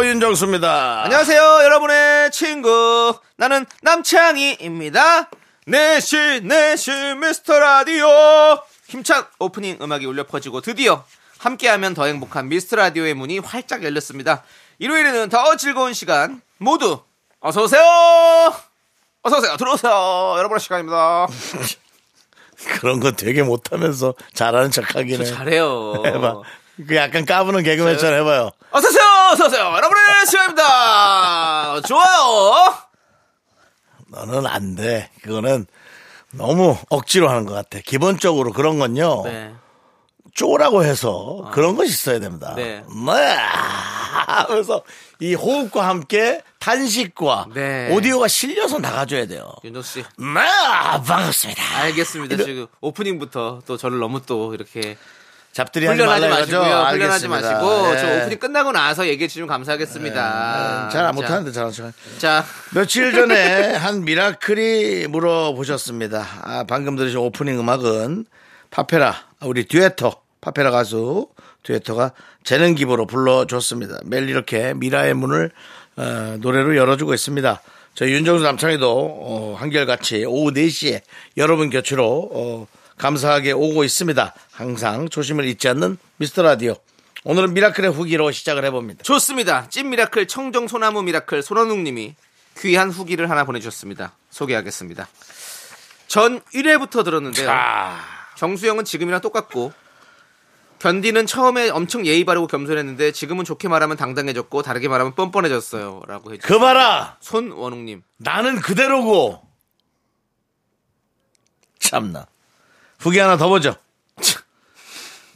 안녕하세요 윤정수입니다. 안녕하세요, 여러분의 친구. 나는 남창희입니다. 내시, 내시, 미스터 라디오. 힘찬 오프닝 음악이 울려 퍼지고 드디어 함께하면 더 행복한 미스터 라디오의 문이 활짝 열렸습니다. 일요일에는 더 즐거운 시간 모두 어서 오세요! 어서 오세요! 들어오세요! 여러분의 시간입니다. 그런 거 되게 못하면서 잘하는 척하기는 잘해요. 그 약간 까부는 개그맨처럼 해봐요. 어서오세요! 어서오세요! 여러분의 시간입니다! 좋아요! 너는 안 돼. 그거는 너무 억지로 하는 것 같아. 기본적으로 그런 건요. 네. 쪼라고 해서 그런 것이 있어야 됩니다. 네. 네. 하면서 이 호흡과 함께 탄식과 네. 오디오가 실려서 나가줘야 돼요. 윤정수 씨. 네, 반갑습니다. 알겠습니다. 지금 오프닝부터 또 저를 너무 또 이렇게 잡들이 하지 훈련하지? 마시고요. 훈련하지 알겠습니다. 마시고 저 네. 오프닝 끝나고 나서 얘기해 주시면 감사하겠습니다. 잘 자, 못하는데 잘하는 척. 자, 며칠 전에 한 미라클이 물어보셨습니다. 아, 방금 들으신 오프닝 음악은 파페라, 우리 듀에터, 파페라 가수 듀에터가 재능 기부로 불러줬습니다. 매일 이렇게 미라의 문을 어, 노래로 열어주고 있습니다. 저희 윤정수 남창희도 어, 한결같이 오후 4시에 여러분 곁으로 어, 감사하게 오고 있습니다. 항상 조심을 잊지 않는 미스터 라디오. 오늘은 미라클의 후기로 시작을 해봅니다. 좋습니다. 찐 미라클 청정 소나무 미라클 손원웅 님이 귀한 후기를 하나 보내주셨습니다. 소개하겠습니다. 전 1회부터 들었는데요. 정수 형은 지금이랑 똑같고 견디는 처음에 엄청 예의 바르고 겸손했는데 지금은 좋게 말하면 당당해졌고 다르게 말하면 뻔뻔해졌어요. 라고 해주셨습니다. 그 봐라! 손원웅님. 나는 그대로고. 참나. 후기 하나 더 보죠.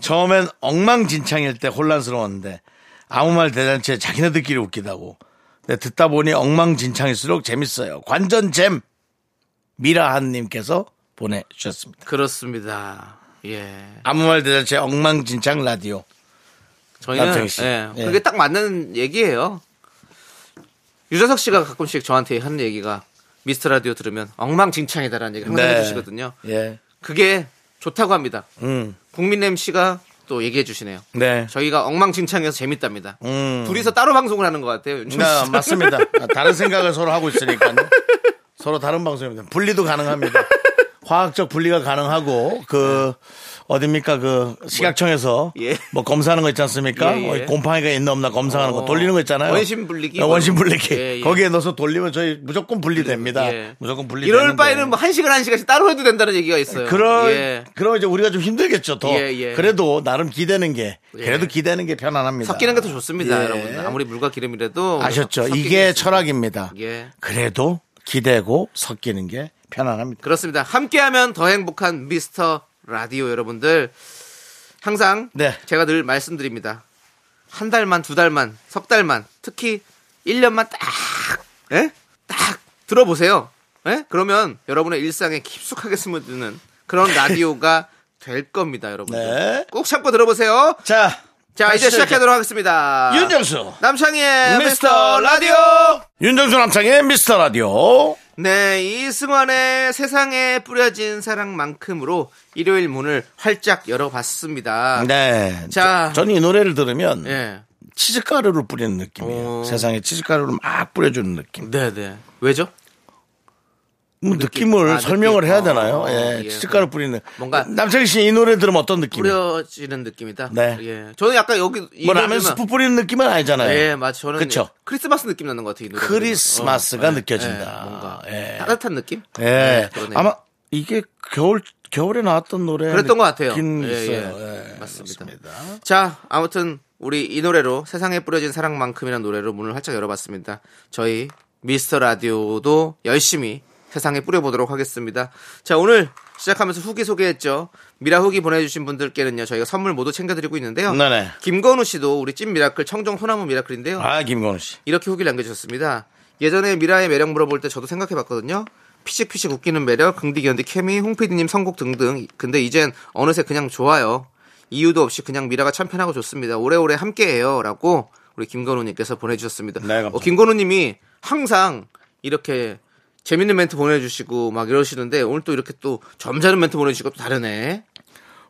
처음엔 엉망진창일 때 혼란스러웠는데 아무 말 대잔치에 자기네들끼리 웃기다고. 근데 듣다 보니 엉망진창일수록 재밌어요. 관전 잼 미라한님께서 보내주셨습니다. 그렇습니다. 예. 아무 말 대잔치에 엉망진창 라디오. 저희는. 예, 예. 그게 딱 맞는 얘기예요. 유재석 씨가 가끔씩 저한테 하는 얘기가 미스터 라디오 들으면 엉망진창이다라는 얘기를 항상 네. 해주시거든요. 예. 그게 좋다고 합니다. 음. 국민 MC가 또 얘기해 주시네요. 네. 저희가 엉망진창이어서 재밌답니다. 음. 둘이서 따로 방송을 하는 것 같아요. 네. 맞습니다. 다른 생각을 서로 하고 있으니까요. 서로 다른 방송입니다. 분리도 가능합니다. 화학적 분리가 가능하고 그 어딥니까 그 시각청에서 예. 뭐 검사하는 거 있지 않습니까? 예, 예. 어, 곰팡이가 있나 없나 검사하는 거 어, 돌리는 거 있잖아요. 원심 분리기? 어, 원심 분리기. 예, 예. 거기에 넣어서 돌리면 저희 무조건 분리됩니다. 예. 무조건 분리. 이럴 바에는 뭐 한 시간 한 시간씩 따로 해도 된다는 얘기가 있어요. 그런 예. 그럼 이제 우리가 좀 힘들겠죠. 더 예, 예. 그래도 나름 기대는 게 예. 그래도 기대는 게 편안합니다. 섞이는 게 더 좋습니다, 예. 여러분. 아무리 물과 기름이라도 아셨죠? 이게 게 있습니다. 철학입니다. 예. 그래도 기대고 섞이는 게 편안합니다. 그렇습니다. 함께하면 더 행복한 미스터 라디오 여러분들 항상 네. 제가 늘 말씀드립니다. 한 달만 두 달만 석 달만 특히 1년만 딱 예? 딱 들어보세요. 예? 그러면 여러분의 일상에 깊숙하게 스며드는 그런 라디오가 될 겁니다, 여러분들. 네. 꼭 참고 들어보세요. 자, 자, 이제 시작하도록 하겠습니다. 윤정수. 남창희의 미스터 라디오. 윤정수 남창의 미스터 라디오. 네, 이승환의 세상에 뿌려진 사랑만큼으로 일요일 문을 활짝 열어봤습니다. 네. 자. 저, 는이 노래를 들으면 예. 치즈가루를 뿌리는 느낌이에요. 어. 세상에 치즈가루를 막 뿌려주는 느낌. 네, 네. 왜죠? 뭐 느낌을 아, 설명을 느낌. 해야 어, 되나요? 예, 예. 치즈가루 뿌리는. 뭔가- 남창희 씨 이 노래 들으면 어떤 느낌이에요? 뿌려지는 느낌이다. 네. 예. 저는 약간 여기 이뭐 라면 스프 뿌리는 느낌은 아니잖아요. 예, 맞아. 저는 그쵸? 크리스마스 느낌 나는 것 같아요. 크리스마스가. 어, 느껴진다. 예, 뭔가 예. 따뜻한 느낌? 예. 네. 아마 이게 겨울 겨울에 나왔던 노래 그랬던 것 같아요. 예. 예. 예, 맞습니다. 그렇습니다. 자, 아무튼 우리 이 노래로 세상에 뿌려진 사랑만큼이라는 노래로 문을 활짝 열어봤습니다. 저희 미스터 라디오도 열심히 세상에 뿌려보도록 하겠습니다. 자, 오늘 시작하면서 후기 소개했죠. 미라 후기 보내주신 분들께는요, 저희가 선물 모두 챙겨드리고 있는데요. 네네. 김건우 씨도 우리 찐 미라클 청정 소나무 미라클인데요. 아, 김건우 씨. 이렇게 후기를 남겨주셨습니다. 예전에 미라의 매력 물어볼 때 저도 생각해봤거든요. 피식피식 웃기는 매력, 긍디견디 케미, 홍피디님 선곡 등등. 근데 이젠 어느새 그냥 좋아요. 이유도 없이 그냥 미라가 참 편하고 좋습니다. 오래오래 함께해요. 라고 우리 김건우님께서 보내주셨습니다. 네. 어, 김건우님이 항상 이렇게 재밌는 멘트 보내주시고 막 이러시는데 오늘 또 이렇게 또 점잖은 멘트 보내주시고 또 다르네.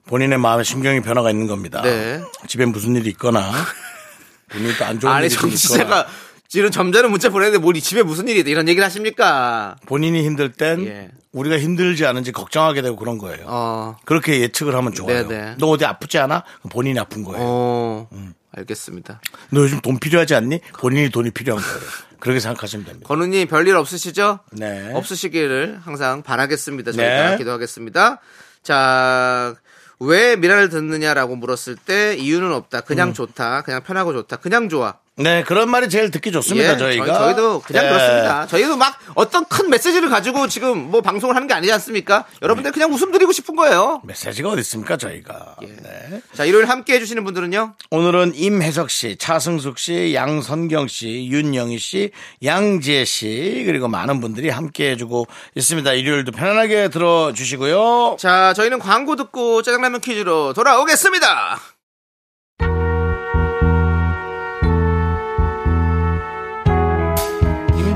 본인의 마음에 심경의 변화가 있는 겁니다. 네. 집에 무슨 일이 있거나 본인이 또 안 좋은 아니 일이 정치자가 지금 점잖은 문자 보내는데 뭘이 집에 무슨 일이 있다 이런 얘기를 하십니까? 본인이 힘들 땐 예. 우리가 힘들지 않은지 걱정하게 되고 그런 거예요. 어, 그렇게 예측을 하면 좋아요. 네네. 너 어디 아프지 않아? 본인이 아픈 거예요. 어, 음. 알겠습니다. 너 요즘 돈 필요하지 않니? 본인이 돈이 필요한 거예요. 그렇게 생각하시면 됩니다. 건우님 별일 없으시죠? 네. 없으시기를 항상 바라겠습니다. 저희가 네. 기도하겠습니다. 자, 왜 미라를 듣느냐라고 물었을 때 이유는 없다. 그냥 음. 좋다. 그냥 편하고 좋다. 그냥 좋아. 네, 그런 말이 제일 듣기 좋습니다. 예, 저희가. 저희, 도 그냥 예. 그렇습니다. 저희도 막 어떤 큰 메시지를 가지고 지금 뭐 방송을 하는 게 아니지 않습니까? 여러분들 그냥 웃음 드리고 싶은 거예요. 메시지가 어디 있습니까, 저희가. 예. 네. 자, 일요일 함께 해주시는 분들은요. 오늘은 임혜석 씨, 차승숙 씨, 양선경 씨, 윤영희 씨, 양지혜 씨, 그리고 많은 분들이 함께 해주고 있습니다. 일요일도 편안하게 들어주시고요. 자, 저희는 광고 듣고 짜장라면 퀴즈로 돌아오겠습니다.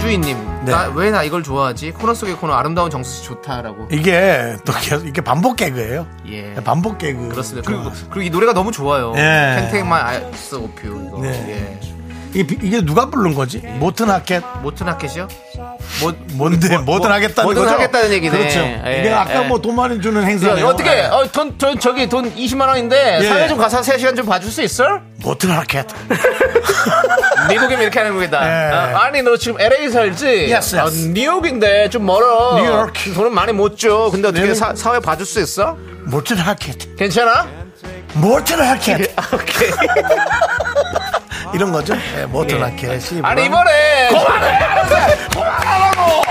임주희님, 네. 왜나 이걸 좋아하지? 코너 속의 코너 아름다운 정수 씨 좋다라고. 이게 또 계속 이게 반복 개그예요. 예. 반복 개그. 그렇습니다. 그리고, 그리고 이 노래가 너무 좋아요. 예. 탱탱만 아이스 오퓨 이거. 네. 예. 이게, 이게 누가 부른 거지? 모튼 하켓? 모튼 하켓이요? 뭐, 뭔데? 뭐, 뭐든 뭐, 하겠다는 뭐든 거죠? 하겠다는 얘기네. 그렇죠. 예, 이게 아까 예. 뭐돈 많이 주는 야, 행사네요. 어떻게? 예. 어, 돈, 저, 저기 돈 20만 원인데 예. 사회 좀 가서 3시간 좀 봐줄 수 있어? 모튼 하켓. 미국이면 이렇게 하는 거겠다. 예. 아, 아니 너 지금 LA 살지? Yes, yes. 아, 뉴욕인데 좀 멀어. 뉴욕. 돈은 많이 못 줘. 근데 어떻게 네. 사, 사회 봐줄 수 있어? 모튼 하켓. 괜찮아? 모튼 하켓. 오케이. 이런 거죠? 예, 모튼 하켓이. 아니 뭐라- 이번에 그만하라고!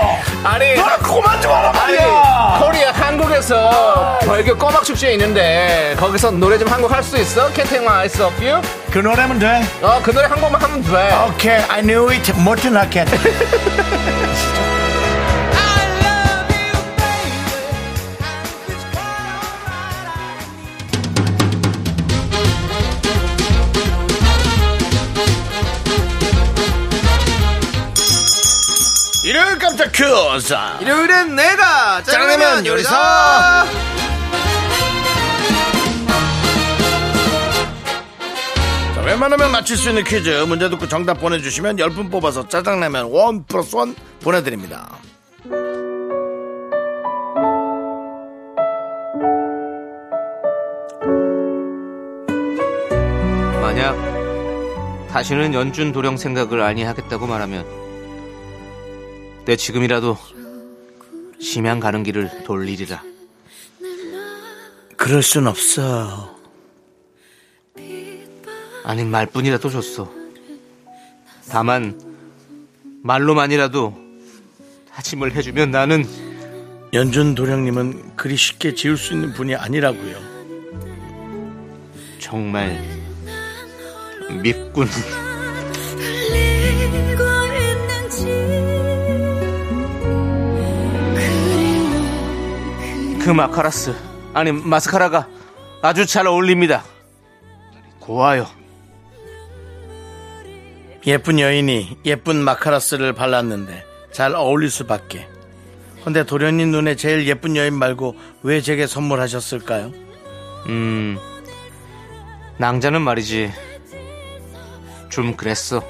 아니 너 그만 좀 하란 아니 말이야! 코리아 한국에서 벌교 꼬막 축제 있는데 거기서 노래 좀 한 곡 할 수 있어? Can't take my eyes off you? 그 노래면 돼. 어그 노래 한 곡만 하면 돼. 오케이, I knew it. 하켓. 퀴즈! 일요일엔 내가 짜장라면 짜장라면 요리사. 자, 웬만하면 맞출 수 있는 퀴즈 문제 듣고 정답 보내주시면 10분 뽑아서 짜장라면 원 플러스 원 보내드립니다. 만약 다시는 연준 도령 생각을 아니 하겠다고 말하면 내 지금이라도 심양 가는 길을 돌리리라. 그럴 순 없어. 아닌 말뿐이라도 줬어. 다만 말로만이라도 다짐을 해주면 나는 연준 도령님은 그리 쉽게 지울 수 있는 분이 아니라고요. 정말 믿군. 그 마카라스 아니 마스카라가 아주 잘 어울립니다. 고와요. 예쁜 여인이 예쁜 마카라스를 발랐는데 잘 어울릴 수밖에. 근데 도련님 눈에 제일 예쁜 여인 말고 왜 제게 선물하셨을까요? 음 낭자는 말이지 좀 그랬어.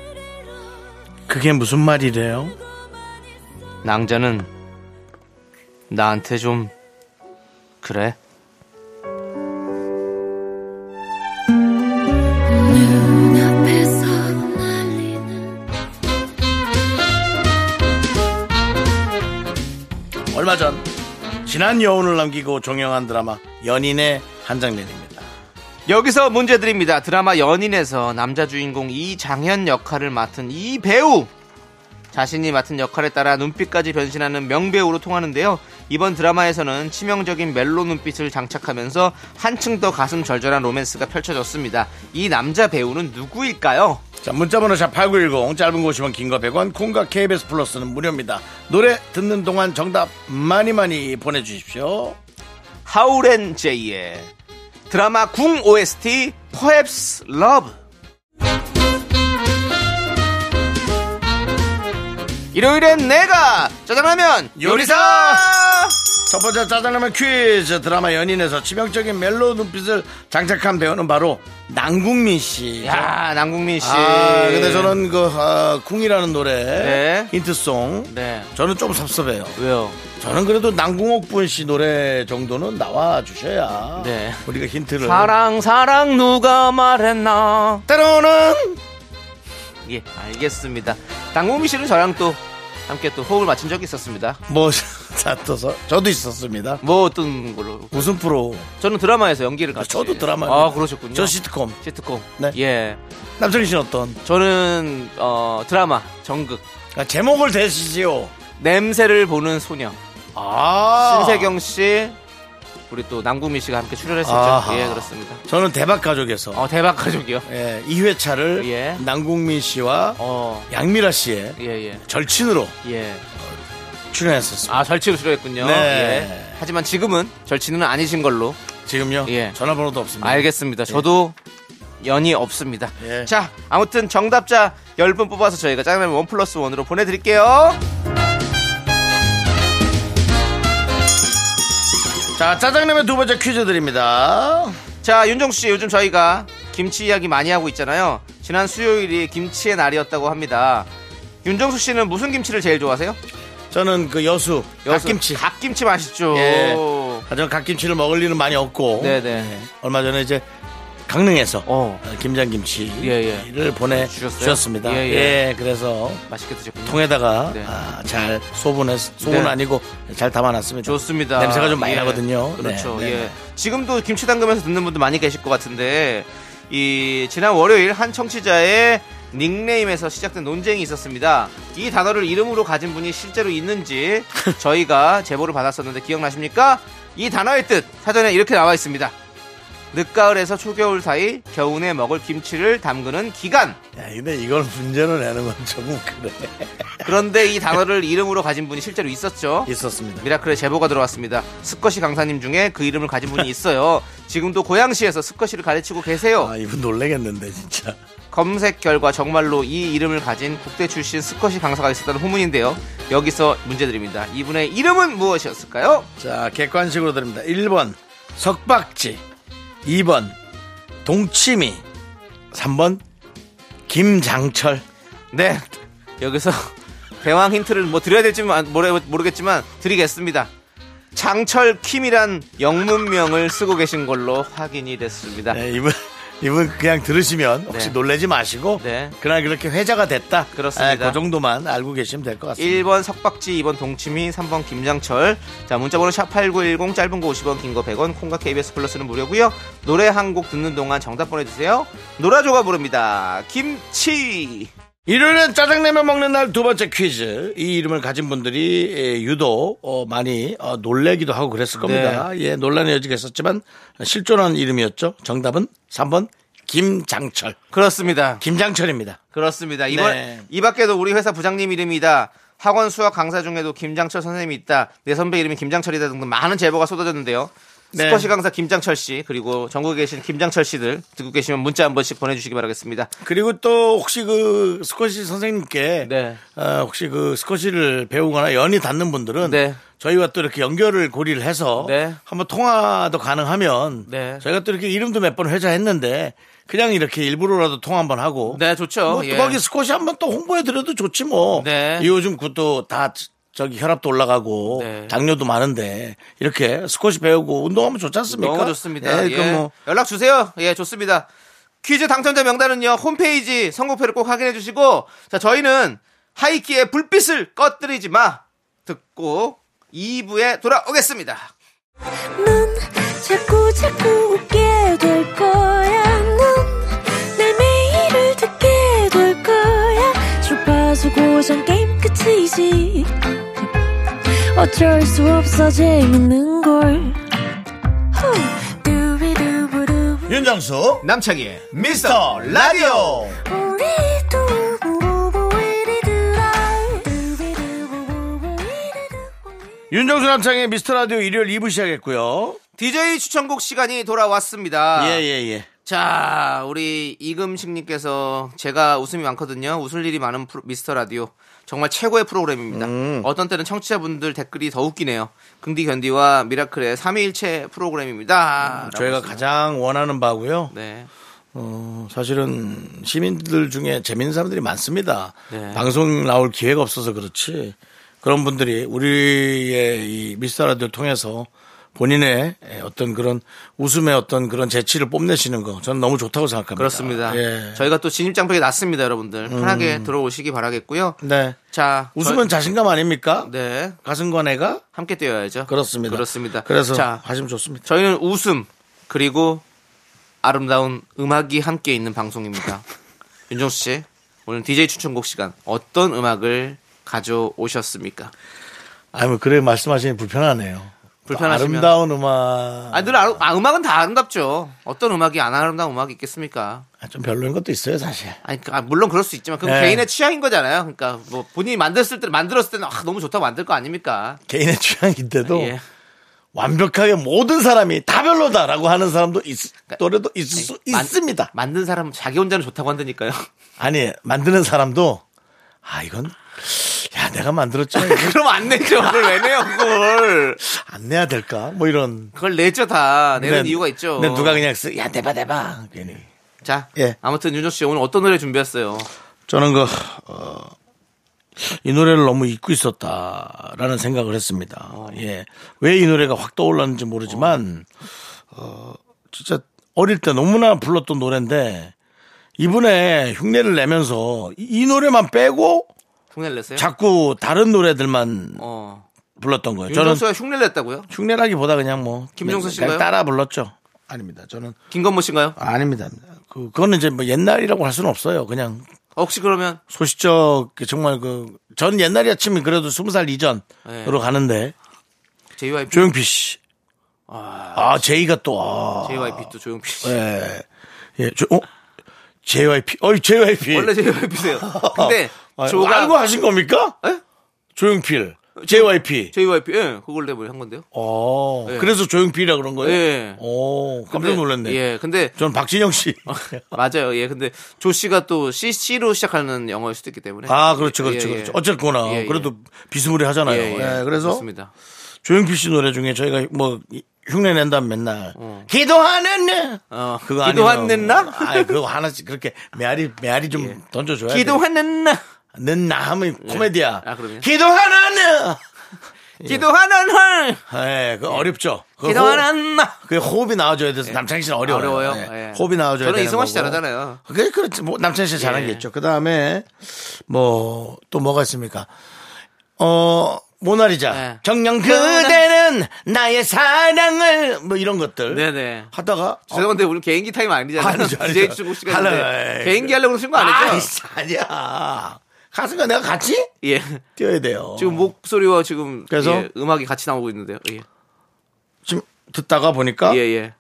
그게 무슨 말이래요? 낭자는 나한테 좀 그래. 얼마 전 지난 여운을 남기고 종영한 드라마 연인의 한 장면입니다. 여기서 문제 드립니다. 드라마 연인에서 남자 주인공 이장현 역할을 맡은 이 배우 자신이 맡은 역할에 따라 눈빛까지 변신하는 명배우로 통하는데요. 이번 드라마에서는 치명적인 멜로 눈빛을 장착하면서 한층 더 가슴 절절한 로맨스가 펼쳐졌습니다. 이 남자 배우는 누구일까요? 자, 문자번호 샵8910 짧은 거 50원 긴거 100원 콩과 KBS 플러스는 무료입니다. 노래 듣는 동안 정답 많이 많이 보내주십시오. 하우렌 제이의 드라마 궁 OST Perhaps Love 일요일엔 내가 짜장라면 요리사 첫 번째 짜장라면 퀴즈 드라마 연인에서 치명적인 멜로 눈빛을 장착한 배우는 바로 남궁민 씨. 야 남궁민 씨 아, 근데 저는 그 아, 쿵이라는 노래 네. 힌트송 네 저는 좀 섭섭해요. 왜요 저는 그래도 남궁옥 분 씨 노래 정도는 나와 주셔야 네. 우리가 힌트를 사랑 사랑 누가 말했나 때로는 예 알겠습니다 남궁민 씨는 저랑 또 함께 또 호흡을 맞춘 적이 있었습니다 뭐 사토서 저도 있었습니다. 뭐 어떤 걸로 무슨 프로? 저는 드라마에서 연기를 같이 저도 드라마. 아 그러셨군요 저 시트콤. 시트콤 네. 예 남성희 씨는 어떤? 저는 어, 드라마 정극 아, 제목을 대시지요. 냄새를 보는 소녀 아. 신세경 씨 우리 또 남궁민 씨가 함께 출연했었죠. 아하. 예 그렇습니다. 저는 대박 가족에서 어 대박 가족이요. 예, 2회차를 예. 남궁민 씨와 어 양미라 씨의 예 예 절친으로 예. 출연했었습니다. 아 절치로 출연했군요. 네. 예. 하지만 지금은 절친은 아니신 걸로 지금요? 예. 전화번호도 없습니다. 알겠습니다. 저도 연이 없습니다. 예. 자 아무튼 정답자 10분 뽑아서 저희가 짜장면 원 플러스 원으로 보내드릴게요. 자, 짜장라면 두 번째 퀴즈 드립니다. 자, 윤정수 씨, 요즘 저희가 김치 이야기 많이 하고 있잖아요. 지난 수요일이 김치의 날이었다고 합니다. 윤정수 씨는 무슨 김치를 제일 좋아하세요? 저는 그 여수, 여수- 갓김치. 갓김치 맛있죠. 예. 하지만 갓김치를 먹을 일은 많이 없고. 네네. 예. 얼마 전에 이제 강릉에서 어. 어, 김장김치를 예, 예. 보내주셨습니다. 예, 예, 예. 그래서 맛있게 드셨군요. 통에다가 네. 아, 잘 소분해서 소분 네. 아니고 잘 담아놨습니다. 좋습니다. 냄새가 좀 많이 예. 나거든요. 그렇죠. 네, 네, 예. 네. 지금도 김치 담그면서 듣는 분들 많이 계실 것 같은데 이 지난 월요일 한 청취자의 닉네임에서 시작된 논쟁이 있었습니다. 이 단어를 이름으로 가진 분이 실제로 있는지 저희가 제보를 받았었는데 기억나십니까? 이 단어의 뜻 사전에 이렇게 나와 있습니다. 늦가을에서 초겨울 사이 겨우내 먹을 김치를 담그는 기간. 야, 근데 이걸 문제로 내는 건 조금 그래. 그런데 이 단어를 이름으로 가진 분이 실제로 있었죠. 있었습니다. 미라클의 제보가 들어왔습니다. 스쿼시 강사님 중에 그 이름을 가진 분이 있어요. 지금도 고양시에서 스쿼시를 가르치고 계세요. 아, 이분 놀래겠는데, 진짜. 검색 결과 정말로 이 이름을 가진 국대 출신 스쿼시 강사가 있었다는 후문인데요. 여기서 문제 드립니다. 이분의 이름은 무엇이었을까요? 자, 객관식으로 드립니다. 1번, 석박지. 2번, 동치미. 3번, 김장철. 네. 여기서 대왕 힌트를 뭐 드려야 될지 모르, 모르겠지만 드리겠습니다. 장철 킴이란 영문명을 쓰고 계신 걸로 확인이 됐습니다. 네, 이분, 이분 그냥 들으시면 혹시 네. 놀라지 마시고. 네. 그날 그렇게 회자가 됐다. 그렇습니다. 아, 그 정도만 알고 계시면 될 것 같습니다. 1번 석박지, 2번 동치미, 3번 김장철. 자, 문자번호 샵8910 짧은 거 50원, 긴 거 100원, 콩과 KBS 플러스는 무료고요. 노래 한 곡 듣는 동안 정답 보내주세요. 노라조가 부릅니다. 김치. 일요일엔 짜장라면 먹는 날 두 번째 퀴즈. 이 이름을 가진 분들이 예, 유독 어, 많이 어, 놀래기도 하고 그랬을 겁니다. 네. 예, 논란의 여지가 있었지만 실존한 이름이었죠. 정답은 3번 김장철. 그렇습니다. 김장철입니다. 그렇습니다. 이번 네. 이 밖에도 우리 회사 부장님 이름이다. 학원 수학 강사 중에도 김장철 선생님이 있다. 내 선배 이름이 김장철이다 등등 많은 제보가 쏟아졌는데요. 네. 스쿼시 강사 김장철 씨 그리고 전국에 계신 김장철 씨들 듣고 계시면 문자 한 번씩 보내주시기 바라겠습니다. 그리고 또 혹시 그 스쿼시 선생님께 네. 어, 혹시 그 스쿼시를 배우거나 연이 닿는 분들은 네. 저희와 또 이렇게 연결을 고리를 해서 네. 한번 통화도 가능하면 네. 저희가 또 이렇게 이름도 몇 번 회자했는데 그냥 이렇게 일부러라도 통화 한번 하고 네, 좋죠. 뭐 예. 거기 스쿼시 한번 또 홍보해 드려도 좋지 뭐. 네. 요즘 그것도 다 저기 혈압도 올라가고 네. 당뇨도 많은데 이렇게 스쿼시 배우고 운동하면 좋지 않습니까? 너무 좋습니다. 예, 예. 그럼 뭐 연락 주세요. 예, 좋습니다. 퀴즈 당첨자 명단은요, 홈페이지 선곡표를 꼭 확인해 주시고, 자, 저희는 하이키의 불빛을 꺼뜨리지 마! 듣고 2부에 돌아오겠습니다. 넌 자꾸 자꾸 웃게 될 거야. 넌내 매일을 듣게 될 거야. 주파수 고정 게임 어쩔 수 없어 재밌는 걸. 윤정수 남창희의 미스터 라디오. 윤정수 남창의 미스터 라디오 일요일 2부 시작했고요. DJ 추천곡 시간이 돌아왔습니다. 예, 예, 예. 자, 우리 이금식님께서 제가 웃음이 많거든요. 웃을 일이 많은 프로- 미스터 라디오. 정말 최고의 프로그램입니다. 음. 어떤 때는 청취자분들 댓글이 더 웃기네요. 긍디 견디와 미라클의 3위일체 프로그램입니다. 음, 저희가 가장 원하는 바고요. 네. 어, 사실은 시민들 중에 재밌는 사람들이 많습니다. 네. 방송 나올 기회가 없어서 그렇지. 그런 분들이 우리의 이 미스터 라디오를 통해서 본인의 어떤 그런 웃음의 어떤 그런 재치를 뽐내시는 거 저는 너무 좋다고 생각합니다. 그렇습니다. 예. 음. 저희가 또 진입 장벽이 낮습니다, 여러분들. 편하게 들어오시기 바라겠고요. 네. 자, 웃으면 자신감 아닙니까? 저- 네. 가슴과 내가 함께 뛰어야죠. 그렇습니다. 그렇습니다. 그래서 자, 하시면 좋습니다. 저희는 웃음 그리고 아름다운 음악이 함께 있는 방송입니다. 윤정수 씨, 오늘 DJ 추천곡 시간 어떤 음악을 가져오셨습니까? 아, 뭐 그래 말씀하시니 불편하네요. 불편하시면- 아름다운 음악. 아, 늘 아름, 아, 음악은 다 아름답죠. 어떤 음악이 안 아름다운 음악이 있겠습니까? 아, 좀 별로인 것도 있어요, 사실. 아니, 그- 아, 물론 그럴 수 있지만 그건 네. 개인의 취향인 거잖아요. 그러니까 뭐 본인이 만들었을 때 만들었을 때는 아, 너무 좋다고 만들 거 아닙니까? 개인의 취향인데도 예. 완벽하게 모든 사람이 다 별로다라고 하는 사람도 있, 또래도 있을 수 만- 있습니다. 만든 사람은 자기 혼자는 좋다고 한다니까요. 아니, 만드는 사람도, 아, 이건, 야, 내가 만들었지. 이거 그럼 안 내죠. 그걸 왜 내요, 그걸. 안 내야 될까? 뭐 이런. 그걸 내죠, 다. 내는 근데- 이유가 있죠. 근데 누가 그냥 쓰, 야, 내봐, 내봐. 괜히. 자, 예. 아무튼 윤정 씨 오늘 어떤 노래 준비했어요? 저는 그, 어, 이 노래를 너무 잊고 있었다라는 생각을 했습니다. 예. 왜 이 노래가 확 떠올랐는지 모르지만, 어, 진짜 어릴 때 너무나 불렀던 노래인데, 이분의 흉내를 내면서 이, 이 노래만 빼고 흉내를 냈어요? 자꾸 다른 노래들만 어. 불렀던 거예요. 저는 윤정수가 흉내를 냈다고요? 흉내라기보다 그냥 뭐. 김종서 그냥 씨인가요? 따라 불렀죠. 아닙니다. 저는, 김건모 씨인가요? 아, 아닙니다. 그, 그거는 이제 뭐 옛날이라고 할 수는 없어요. 그냥 어, 혹시 그러면 소시적 그 정말 그 전 옛날이야 치면 그래도 스무 살 이전으로 네. 가는데 JYP, 조용필 씨. 아, 제이가 또 아. JYP 또 조용필 씨. 예. 예. 저, 어? JYP. 어이 JYP. 원래 JYP세요. 근데 아, 조가 알고 하신 겁니까? 에? 조용필. JYP. JYP 예, 그걸 내고 한 건데요. 어. 예. 그래서 조용필이라 그런 거예요? 예. 오, 깜짝 놀랐네. 예, 근데 전 박진영 씨. 맞아요. 예, 근데 조 씨가 또 C C로 시작하는 영어일 수도 있기 때문에. 아, 그렇죠, 예, 그렇죠, 예, 그렇죠. 예. 어쨌거나. 예, 예. 그래도 비스무리 하잖아요. 예, 예, 예. 그래서 그렇습니다. 조용필 씨 노래 중에 저희가 뭐 이- 흉내 낸다면 맨날 기도하는 어, 그거 기도하는 나? 예. 아 그거 하나씩 그렇게 메아리 메아리 좀 던져줘야 돼. 기도하는 나. 는나 하면 코미디야. 아, 그럼요? 기도하는 기도하는 헐. 예, 그 어렵죠. 그 기도하는 나. 호흡, 그 호흡이 나와줘야 돼서 남창희 씨는 어려워요. 어려워요? 예. 예. 호흡이 나와줘야 저는 되는 이승환 씨 거고. 잘하잖아요. 그게 그렇지. 뭐 남창희 씨 잘한 예. 게 있죠. 그 다음에 뭐 또 뭐가 있습니까? 어 모나리자. 예. 정녕 그대는 나의 사랑을 뭐 이런 것들 네네. 하다가 죄송한데 우리 개인기 타임 아니잖아요. 아니죠, 아니죠. DJ 주고 예. 개인기 하려고 그러신 거 아니죠? 아이, 아니야. 가수가 내가 같이 예. 뛰어야 돼요. 지금 목소리와 지금 그래서? 예, 음악이 같이 나오고 있는데요. 예. 지금 듣다가 보니까 예, 예.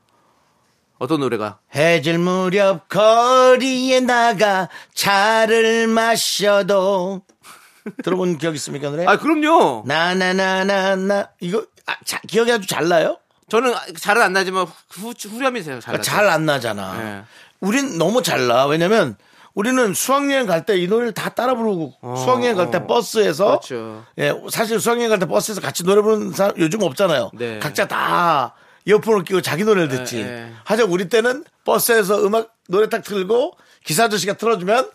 어떤 노래가? 해질 무렵 거리에 나가 차를 마셔도 들어본 적 있습니까 노래? 아, 그럼요. 나나나나나 이거 아, 자, 기억이 아주 잘 나요? 저는 잘은 안 나지만 후, 후렴이 제가 잘 나죠. 잘안 나잖아. 예. 우린 너무 잘 나. 왜냐면 우리는 수학여행 갈 때 이 노래를 다 따라 부르고 수학여행 갈 때 버스에서 어. 그렇죠. 예, 사실 수학여행 갈 때 버스에서 같이 노래 부르는 사람 요즘 없잖아요. 네. 각자 다 이어폰을 끼고 자기 노래를 듣지. 네. 하지만 우리 때는 버스에서 음악 노래 딱 틀고 기사 아저씨가 틀어주면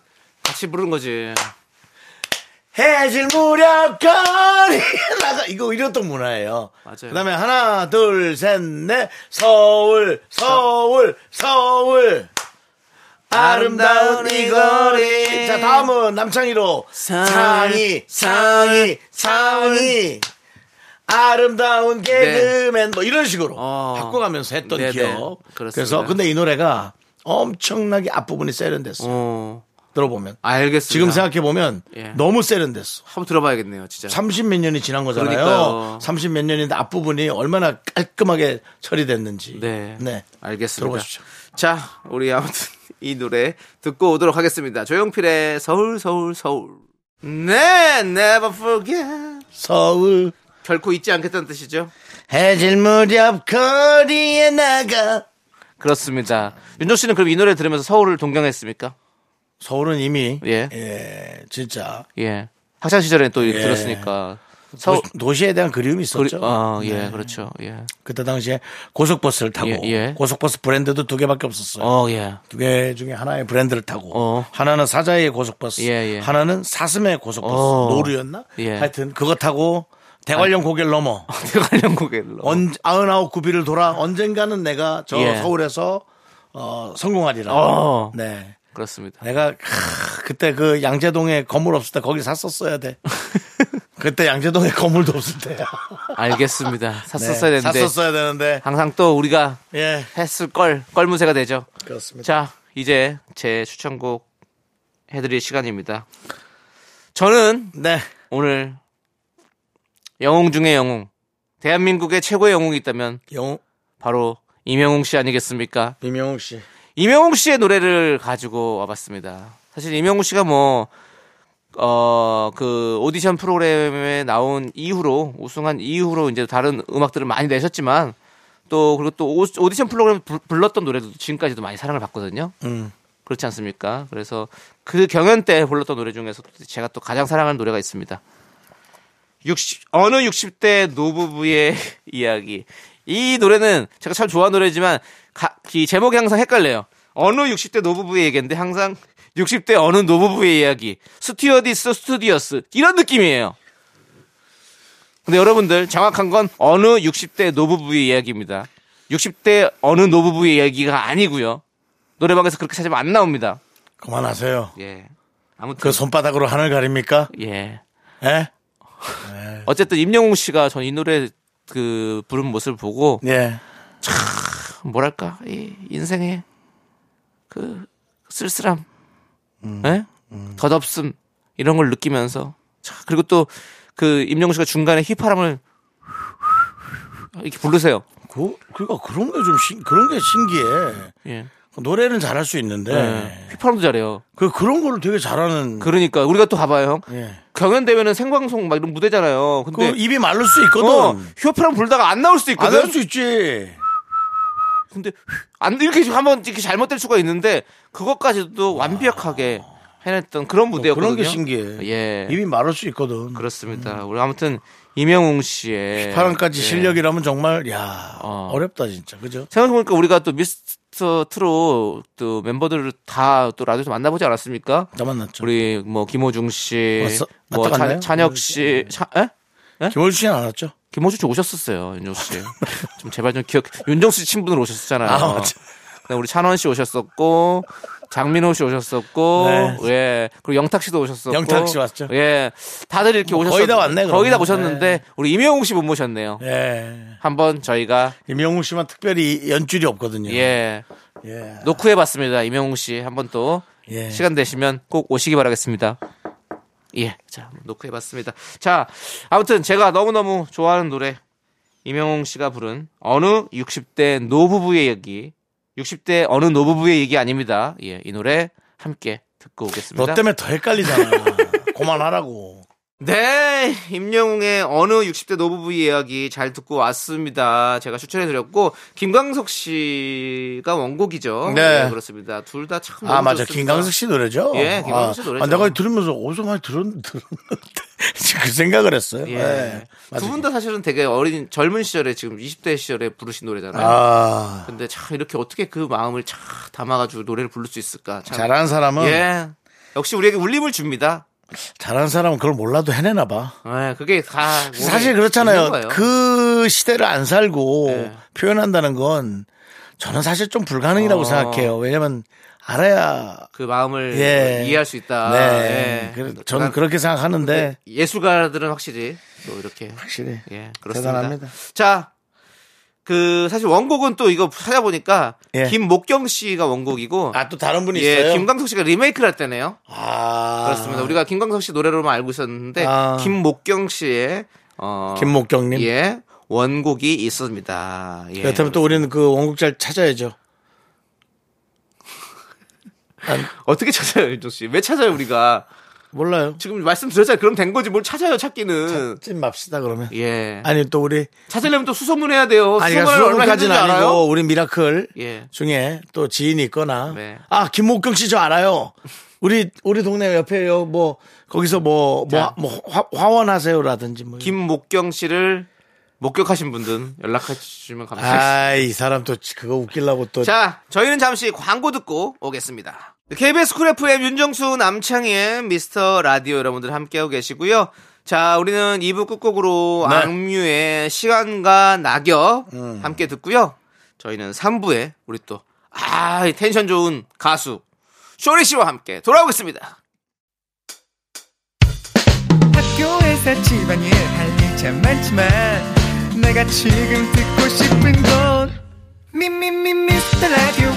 같이 부른 거지. 해질 무렵 거리 나가 이거 이랬던 문화예요. 맞아요. 그다음에 하나 둘 셋 넷 서울 서울 서울 아름다운 이 거리 자 다음은 남창희로 상이 상이 상이 아름다운 개그맨 뭐 이런 식으로 네. 어. 바꿔가면서 했던 네네. 기억 그렇습니다. 그래서 근데 이 노래가 엄청나게 앞부분이 세련됐어요 어. 들어보면. 알겠습니다. 지금 생각해 보면 예. 너무 세련됐어. 한번 들어봐야겠네요, 진짜. 30 몇 년이 지난 거잖아요. 그러니까요. 30 몇 년인데 앞부분이 얼마나 깔끔하게 처리됐는지. 네. 네. 알겠습니다. 들어보십시오. 자, 우리 아무튼 이 노래 듣고 오도록 하겠습니다. 조용필의 서울, 서울, 서울. 네, never forget. 서울 결코 잊지 않겠다는 뜻이죠? 해질 무렵 거리에 나가. 그렇습니다. 윤종 씨는 그럼 이 노래 들으면서 서울을 동경했습니까? 서울은 이미 예. 예, 진짜 예. 학창 시절에 또 예. 들었으니까. 서울, 도, 시 에 대한 그리움이 그리, 있었죠. 어, 예, 네. 그렇죠. 예. 그때 당시에 고속버스를 타고 예, 예. 고속버스 브랜드도 두 개밖에 없었어요. 어, 예. 두 개 중에 하나의 브랜드를 타고 어. 하나는 사자의 고속버스, 예, 예. 하나는 사슴의 고속버스, 어. 노루였나? 예. 하여튼 그거 타고 대관령 고개를 넘어 대관령 고개로. 언, 99 구비를 돌아 언젠가는 내가 저 예. 서울에서 어, 성공하리라. 어. 네. 그렇습니다. 내가 하, 그때 그 양재동에 건물 없을 때 거기 샀었어야 돼. 그때 양재동에 건물도 없을 때야. 알겠습니다. 샀었어야 네, 되는데. 샀었어야 되는데. 항상 또 우리가 예. 했을 걸, 껄무새가 되죠. 그렇습니다. 자, 이제 제 추천곡 해드릴 시간입니다. 저는 네. 오늘 영웅 중의 영웅, 대한민국의 최고의 영웅이 있다면 영웅 바로 이명웅 씨 아니겠습니까? 이명웅 씨. 이명웅 씨의 노래를 가지고 와봤습니다. 사실 이명웅 씨가 뭐, 어, 그 오디션 프로그램에 나온 이후로, 우승한 이후로 이제 다른 음악들을 많이 내셨지만, 또, 그리고 또 오- 오디션 프로그램 불- 불렀던 노래도 지금까지도 많이 사랑을 받거든요. 음. 그렇지 않습니까? 그래서 그 경연 때 불렀던 노래 중에서 제가 또 가장 사랑하는 노래가 있습니다. 60, 어느 60대 노부부의 이야기. 이 노래는 제가 참 좋아하는 노래지만 가- 이 제목이 항상 헷갈려요. 어느 60대 노부부의 얘기인데 항상 60대 어느 노부부의 이야기. 스튜어디스, 스튜디오스. 이런 느낌이에요. 근데 여러분들 정확한 건 어느 60대 노부부의 이야기입니다. 60대 어느 노부부의 이야기가 아니고요. 노래방에서 그렇게 찾으면 안 나옵니다. 그만하세요. 예. 아무튼 그 손바닥으로 하늘 가립니까? 예. 예? 어쨌든 임영웅 씨가 전 이 노래 그 부른 모습을 보고 예. 뭐랄까 이 인생의 그 쓸쓸함, 예? 덧없음 이런 걸 느끼면서 자, 그리고 또 그 임영웅 씨가 중간에 휘파람을 이렇게 부르세요. 그, 그니까 그런 게 좀, 신- 그런 게 신기해. 예. 노래는 잘할 수 있는데, 예. 휘파람도 잘해요. 그, 그런 거를 되게 잘하는. 그러니까 우리가 또 가봐요, 형. 예. 경연 대회는 생방송 막 이런 무대잖아요. 그 근데 입이 마를 수 있거든. 어, 휘파람 불다가 안 나올 안 있거든. 할수 있지. 근데 안 이렇게 한번 이렇게 잘못될 수가 있는데 그것까지도 완벽하게 해냈던 그런 무대였거든요. 뭐 그런 게 신기해. 예. 입이 마를 수 있거든. 그렇습니다. 우리 아무튼 이명웅 씨의 파랑까지 예. 실력이라면 정말, 야 어. 어렵다, 진짜. 그죠? 생각해보니까 우리가 또 미스터 트롯 또 멤버들을 다 또 라디오에서 만나보지 않았습니까? 다 만났죠. 우리 뭐 김호중 씨, 왔어? 뭐? 찬, 찬혁 씨, 차, 에? 김호주 씨는 안 왔죠? 김호중 씨 오셨었어요, 윤정수 씨. 좀 제발 좀 기억. 윤정수 씨 친분으로 오셨었잖아요. 아, 맞아. 그다음에 우리 찬원 씨 오셨었고, 장민호 씨 오셨었고, 네. 예. 그리고 영탁 씨도 오셨었고. 영탁 씨 왔죠. 예. 다들 이렇게 뭐 오셨었 거의 다 왔네, 거의 다. 오셨는데, 우리 임영웅 씨 못 모셨네요. 예. 한번 저희가, 임영웅 씨만 특별히 연줄이 없거든요. 예. 예. 노크해 봤습니다. 임영웅 씨. 한번 또, 예. 시간 되시면 꼭 오시기 바라겠습니다. 예. 자, 노크해 봤습니다. 자, 아무튼 제가 너무 너무 좋아하는 노래, 임영웅 씨가 부른 어느 60대 노부부의 얘기, 60대 어느 노부부의 얘기 아닙니다. 예, 이 노래 함께 듣고 오겠습니다. 너 때문에 더 헷갈리잖아. 그만하라고. 네, 임영웅의 어느 60대 노부부의 이야기 잘 듣고 왔습니다. 제가 추천해드렸고 김광석 씨가 원곡이죠. 네. 그렇습니다. 둘 다 참. 아, 맞아. 좋습니다. 김강석 씨 노래죠? 예, 김광석 씨 아, 노래죠. 아, 내가 들으면서 어디서 많이 들었, 들었는데. 그 생각을 했어요. 예. 예. 맞아. 두분 다 사실은 되게 어린 젊은 시절에 지금 20대 시절에 부르신 노래잖아요. 아, 근데 참 이렇게 어떻게 그 마음을 참 담아가지고 노래를 부를 수 있을까? 참. 잘하는 사람은, 예. 역시 우리에게 울림을 줍니다. 잘하는 사람은 그걸 몰라도 해내나 봐. 예, 그게 다 사실 그렇잖아요. 그 시대를 안 살고 네. 표현한다는 건 저는 사실 좀 불가능이라고 어. 생각해요. 왜냐면 알아야 그 마음을 예. 이해할 수 있다. 네. 예. 그- 저는 그렇게 생각하는데 예술가들은 확실히 또 이렇게 확실히 예, 그렇습니다. 대단합니다. 자, 그 사실 원곡은 또 이거 찾아보니까 예. 김목경 씨가 원곡이고 아, 또 다른 분이 예, 있어요? 김광석 씨가 리메이크를 했다네요. 아. 그렇습니다. 우리가 김광석 씨 노래로만 알고 있었는데 아. 김목경 씨의 어 김목경님. 예 원곡이 있습니다. 예. 그렇다면 또 우리는 그 원곡 잘 찾아야죠. 어떻게 찾아요, 윤종 씨? 왜 찾아요 우리가? 몰라요. 지금 말씀드렸잖아요. 그럼 된 거지 뭘 찾아요 찾기는. 찐 맙시다, 그러면. 예. 아니, 또 우리. 찾으려면 또 수소문 해야 돼요. 아니, 얼마나 수능까지는 힘든지 알아요? 아니고, 우리 미라클 예. 중에 또 지인이 있거나. 네. 아, 김목경 씨 저 알아요. 우리, 우리 동네 옆에요. 뭐, 거기서 뭐, 뭐, 자. 뭐, 화, 화원하세요라든지 뭐. 김목경 씨를 목격하신 분들은 연락해 주시면 감사하겠습니다. 아, 이 사람 또 그거 웃기려고 또. 자, 저희는 잠시 광고 듣고 오겠습니다. KBS 쿨 FM 윤정수 남창희의 미스터 라디오 여러분들 함께하고 계시고요. 자, 우리는 2부 끝곡으로 네. 악뮤의 시간과 낙엽 음. 함께 듣고요. 저희는 3부에 우리 또, 아, 이 텐션 좋은 가수 쇼리 씨와 함께 돌아오겠습니다. 학교에서 집안일 할 일 참 많지만 내가 지금 듣고 싶은 건 미미미 미스터 라디오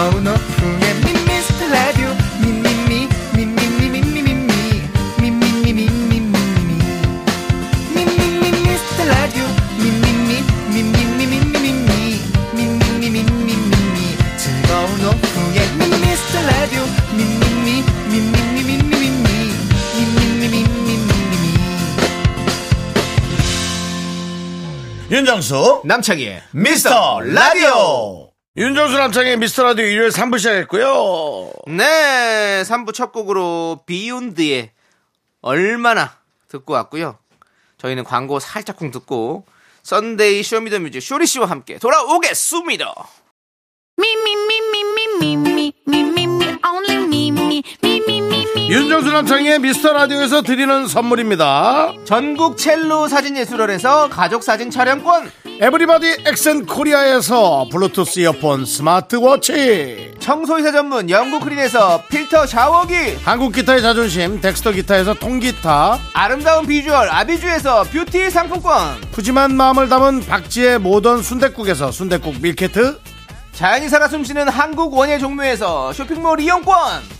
즐거운 오후에 미스터 라디오 미미미 미미미 미미미 미미미 미미미 미미미 미스터 라디오 미미미 미미미 미미미 미미미 미미미 즐거운 오후에 미스터 라디오 미미미 미미미 미미미 미미미 미미미 윤정수 남창희의 미스터 라디오 윤정수 남창의 미스터라디오 일요일 3부 시작했고요. 네, 3부 첫 곡으로 비욘드의 얼마나 듣고 왔고요. 저희는 광고 살짝쿵 듣고 Sunday Show Me the Music 쇼리 씨와 함께 돌아오겠습니다. 윤정수 남창희의 미스터 라디오에서 드리는 선물입니다. 전국 첼로 사진예술원에서 가족 사진 촬영권. 에브리바디 엑센 코리아에서 블루투스 이어폰 스마트워치. 청소이사 전문 영국 크린에서 필터 샤워기, 한국 기타의 자존심 덱스터 기타에서 통기타. 아름다운 비주얼 아비주에서 뷰티 상품권, 푸짐한 마음을 담은 박지의 모던 순댓국에서 순댓국 밀키트. 자연이 살아 숨쉬는 한국 원예 종묘에서 쇼핑몰 이용권,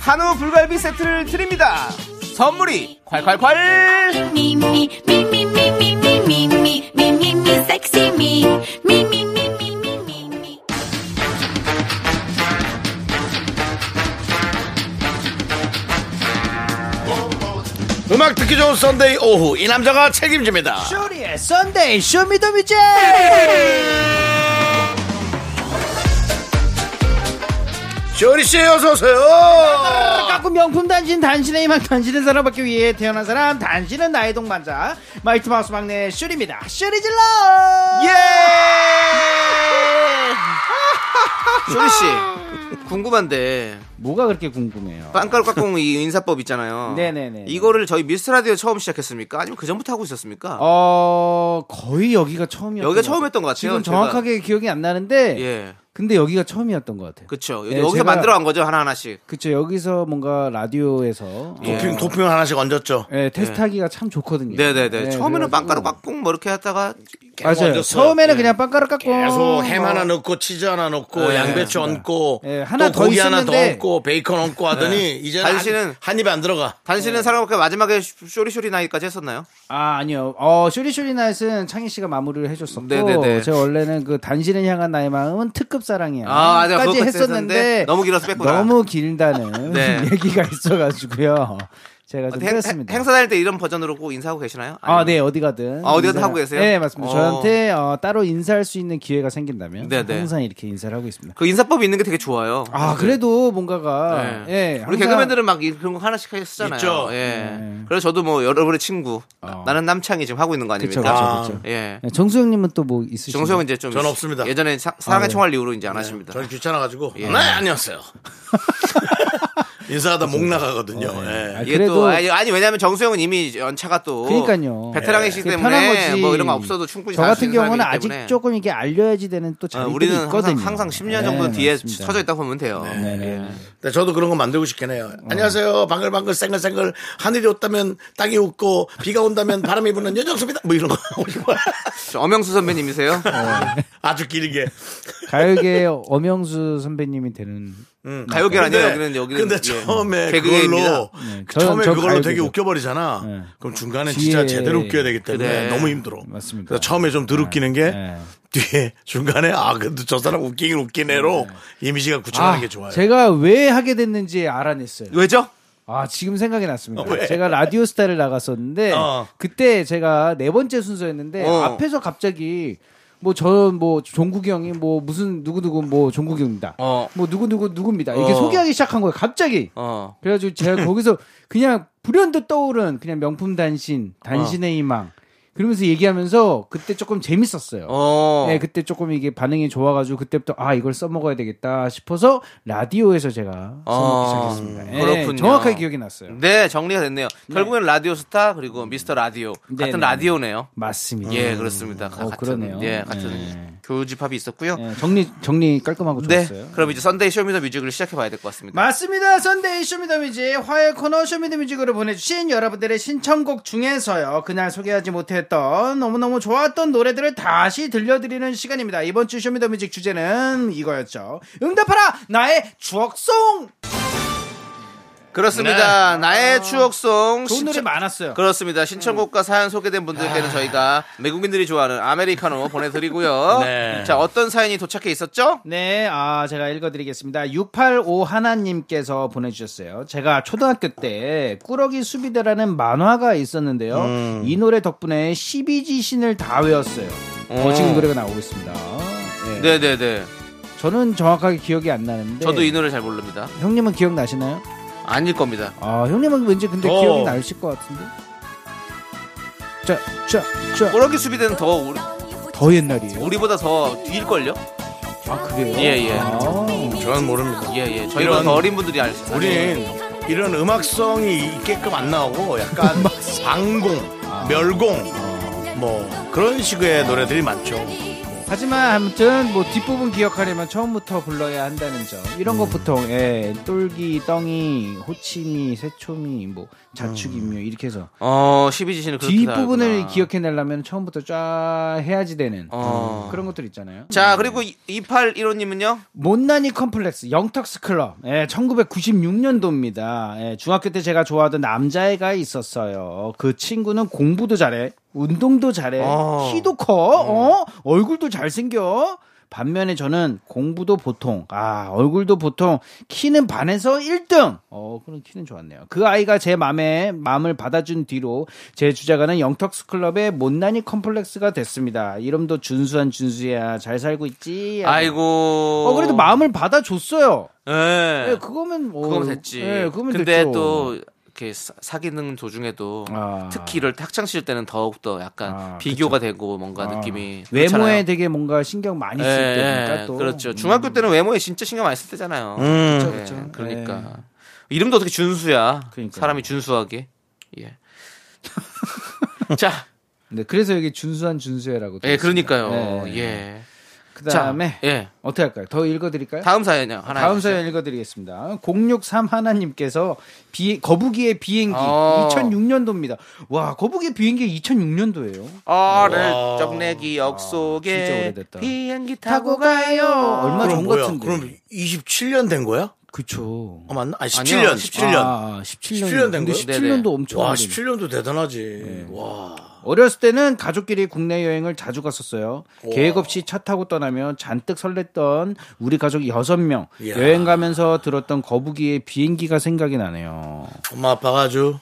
한우 불갈비 세트를 드립니다. 선물이 콸콸콸! 음악 듣기 좋은 Sunday 오후 이 남자가 책임집니다. 쇼리의 Sunday Show Me the Music! 쇼리 씨 어서 오세요. 가끔 명품 단신 단신의 희망 단신은 사랑받기 위해 태어난 사람 단신은 나의 동반자. 마이티마우스 막내 쇼리입니다. 쇼리 질러! 예 쇼리 씨 궁금한데. 뭐가 그렇게 궁금해요? 빵가루 깎공 이 인사법 있잖아요. 네네네. 이거를 저희 미스터 라디오 처음 시작했습니까? 아니면 그 전부터 하고 있었습니까? 어 거의 여기가 처음이었던 여기가 것 처음이었던 것 같아요, 지금 제가. 정확하게 기억이 안 나는데 예. 근데 여기가 처음이었던 것 같아요. 그쵸. 예, 여기서 제가- 만들어 간 거죠 하나 하나씩. 그쵸. 여기서 뭔가 라디오에서 예. 도핑 도핑을 하나씩 얹었죠. 예, 테스트하기가 참 좋거든요. 네네네. 네, 처음에는 그래가지고- 빵가루 깎공 뭐 이렇게 하다가 맞아요 얹었어요. 처음에는 예. 그냥 빵가루 깎고 계속 햄 하나 넣고 치즈 하나 넣고 네, 양배추 맞습니다. 얹고 예, 하나 또더 고기 하나 더 있었는데- 얹고 베이컨 얹고 하더니 이제 당신은- 한, 입에 안 들어가. 단신은 사랑받기 마지막에 쇼리쇼리 나이까지 했었나요? 아 아니요. 어 쇼리쇼리 나잇은 창희 씨가 마무리를 해줬었고 네네네. 제가 원래는 그 단신을 향한 나의 마음은 특급 사랑이야. 아, 맞아. 까지 했었는데 너무 길어서 뺐구나. 너무 길다는 네. 얘기가 있어가지고요. 제가 좀 어디 행, 그랬습니다. 행사 다닐 때 이런 버전으로 꼭 인사하고 계시나요? 아, 아니면- 네, 어디 가든. 아, 어디 가든 하고 계세요? 네, 맞습니다. 어. 저한테 어, 따로 인사할 수 있는 기회가 생긴다면 네, 네. 항상 이렇게 인사를 하고 있습니다. 그 인사법이 있는 게 되게 좋아요. 아, 그래도 뭔가가 네. 예, 우리 항상- 개그맨들은 막 이- 그런 거 하나씩 쓰잖아요. 있죠. 예. 네. 그래서 저도 뭐 여러분의 친구, 어. 나는 남창이 지금 하고 있는 거 그쵸, 아닙니까? 그쵸, 그쵸. 예. 네, 정수영 님은 또 뭐 있으시죠? 정수영은 이제 좀 저는 없습니다. 예전에 사, 사랑의 아, 네. 총알 이후로 이제 안 하십니다. 저는 귀찮아 가지고. 예. 네, 안녕하세요. 인사하다 목 나가거든요. 예. 아, 이게 그래도 또 아니, 아니 왜냐면 정수영은 이미 연차가 또 그러니까요. 베테랑이시기 편한 때문에 거지. 뭐 이런 거 없어도 충분히 저 같은 경우는 아직 때문에. 조금 이게 알려야지 되는 또 어, 자리들이 우리는 있거든요. 항상, 항상 10년 네, 정도 뒤에 맞습니다. 쳐져 있다고 보면 돼요. 네, 네. 예. 근데 저도 그런 거 만들고 싶긴 해요. 안녕하세요. 방글방글 쌩글쌩글 하늘이 웃다면 땅이 웃고 비가 온다면 바람이 부는 여정수입니다. 뭐 이런 거 하고 싶어요. 저 엄영수 선배님이세요? 아주 길게. 가요계 엄영수 선배님이 되는 음. 가요계는 아니에요. 근데- 여기는 여기는 근데 예. 처음에 개그계입니다. 그걸로 네, 그 저- 처음에 저 그걸로 되게. 웃겨버리잖아. 네. 그럼 중간에 뒤에- 진짜 제대로 웃겨야 되기 때문에 그래. 너무 힘들어. 맞습니다. 그래서 처음에 좀덜 웃기는 게 네. 뒤에 중간에 아 그래도 저 사람 웃기긴 웃기네로 이미지가 굳혀가는 아, 게 좋아요. 제가 왜 하게 됐는지 알아냈어요. 왜죠? 아, 지금 생각이 났습니다. 어, 왜? 제가 라디오 스타를 나갔었는데, 어. 그때 제가 네 번째 순서였는데, 어. 앞에서 갑자기, 뭐, 저, 뭐, 종국이 형이 뭐, 무슨, 누구누구, 뭐, 종국이 형입니다. 어. 뭐, 누구누구, 누구입니다. 이렇게 어. 소개하기 시작한 거예요, 갑자기. 어. 그래가지고 제가 거기서 그냥 불현듯 떠오른 그냥 명품 단신, 단신의 희망. 그러면서 얘기하면서 그때 조금 재밌었어요. 어. 네, 그때 조금 이게 반응이 좋아가지고 그때부터 아 이걸 써먹어야 되겠다 싶어서 라디오에서 제가 써먹기 어, 시작했습니다. 예, 그렇군요. 정확하게 기억이 났어요. 네, 정리가 됐네요. 결국엔 라디오 스타 그리고 미스터 라디오 네, 같은 네, 맞네요. 맞습니다. 예, 그렇습니다. 어, 같은 그러네요. 예, 같은 네. 교집합이 있었고요. 예, 정리 정리 깔끔하고 네, 좋았어요. 그럼 이제 선데이 쇼미더뮤직을 시작해 봐야 될 것 같습니다. 맞습니다. Sunday Show Me the Music 화요일 코너 쇼미더뮤직으로 보내주신 여러분들의 신청곡 중에서요. 그날 소개하지 못했던 너무너무 좋았던 노래들을 다시 들려드리는 시간입니다. 이번 주 Show Me the Music 주제는 이거였죠. 응답하라 나의 추억송. 그렇습니다. 나의 추억송 네. 좋은 노래 많았어요. 그렇습니다. 신청곡과 사연 소개된 분들께는 저희가 외국인들이 좋아하는 아메리카노 보내드리고요. 네. 자, 어떤 사연이 도착해 있었죠? 네, 아, 제가 읽어드리겠습니다. 685 하나님께서 보내주셨어요. 제가 초등학교 때 꾸러기 수비대라는 만화가 있었는데요. 음. 이 노래 덕분에 12지 신을 다 외웠어요. 어, 어. 지금 노래가 나오고 있습니다. 네. 네네 네. 저는 정확하게 기억이 안 나는데. 저도 이 노래 잘 모릅니다. 형님은 기억나시나요? 아닐 겁니다. 아, 형님은 왠지 근데 어. 기억이 나실 것 같은데. 자, 자, 자. 꼬러기 수비대는 더 우리, 더 옛날이에요. 우리보다 더 뒤일 걸요? 아, 그래요? 예, 예. 아. 저는 모릅니다. 예, 예. 저희보다 이런- 더 어린 분들이 알수 있어요. 우린 이런 음악성이 있게끔 안 나오고 약간 방공, 멸공 뭐 그런 식의 노래들이 많죠. 하지만 아무튼 뭐 뒷부분 기억하려면 처음부터 불러야 한다는 점. 이런 거 보통 예 똘기 떵이 호치미 새초미 뭐 자축인묘 이렇게 해서. 어, 12지신을 그렇게 뒷부분을. 기억해내려면 처음부터 쫙 해야지 되는 어. 그런 것들 있잖아요. 자, 그리고 2815님은요? 못난이 컴플렉스 영턱스 클럽. 예, 1996년도입니다. 예, 중학교 때 제가 좋아하던 남자애가 있었어요. 그 친구는 공부도 잘해 운동도 잘해 어. 키도 커 어? 얼굴도 잘생겨 반면에 저는 공부도 보통 아 얼굴도 보통 키는 반에서 1등 어 그런 키는 좋았네요 그 아이가 제 맘에 마음을 받아준 뒤로 제 주자가는 영턱스 클럽의 못난이 컴플렉스가 됐습니다 이름도 준수한 준수야 잘 살고 있지 아이고. 어 그래도 마음을 받아줬어요. 예. 예, 그거면 뭐 그거면 됐지. 예, 그거면 근데 됐죠. 또 이렇게 사- 사귀는 도중에도 아. 특히 이럴 때 학창 시절 때는 더욱 더 약간 아, 비교가 되고 뭔가 아, 느낌이 외모에 그렇잖아요. 되게 뭔가 신경 많이 쓸 예, 때니까 예, 또 그렇죠. 중학교 때는 외모에 진짜 신경 많이 쓸 때잖아요. 음. 그렇죠, 예, 그렇죠. 그러니까 이름도 어떻게 준수야. 그러니까요. 사람이 준수하게. 예. 자, 네, 그래서 여기 준수한 준수해라고. 예, 그러니까요. 네. 예. 그다음에 자, 예. 어떻게 할까요? 더 읽어드릴까요? 다음 사연이요. 하나. 다음. 사연 읽어드리겠습니다. 063 하나님께서 비, 거북이의 비행기 어. 2006년도입니다. 와 거북이의 비행기 2006년도예요. 어를 적내 기억 진짜 속에. 비행기 타고 가요. 얼마 전? 같은데. 그럼 27년 된 거야? 그쵸. 어 맞나? 아니 아니요, 17년, 17년. 아, 17년. 17년 된 거예요? 17년도 엄청 와, 오래됐네. 17년도 대단하지. 와. 어렸을 때는 가족끼리 국내 여행을 자주 갔었어요. 우와. 계획 없이 차 타고 떠나면 잔뜩 설렜던 우리 가족 여섯 명 이야. 여행 가면서 들었던 거북이의 비행기가 생각이 나네요. 엄마 아빠가 아주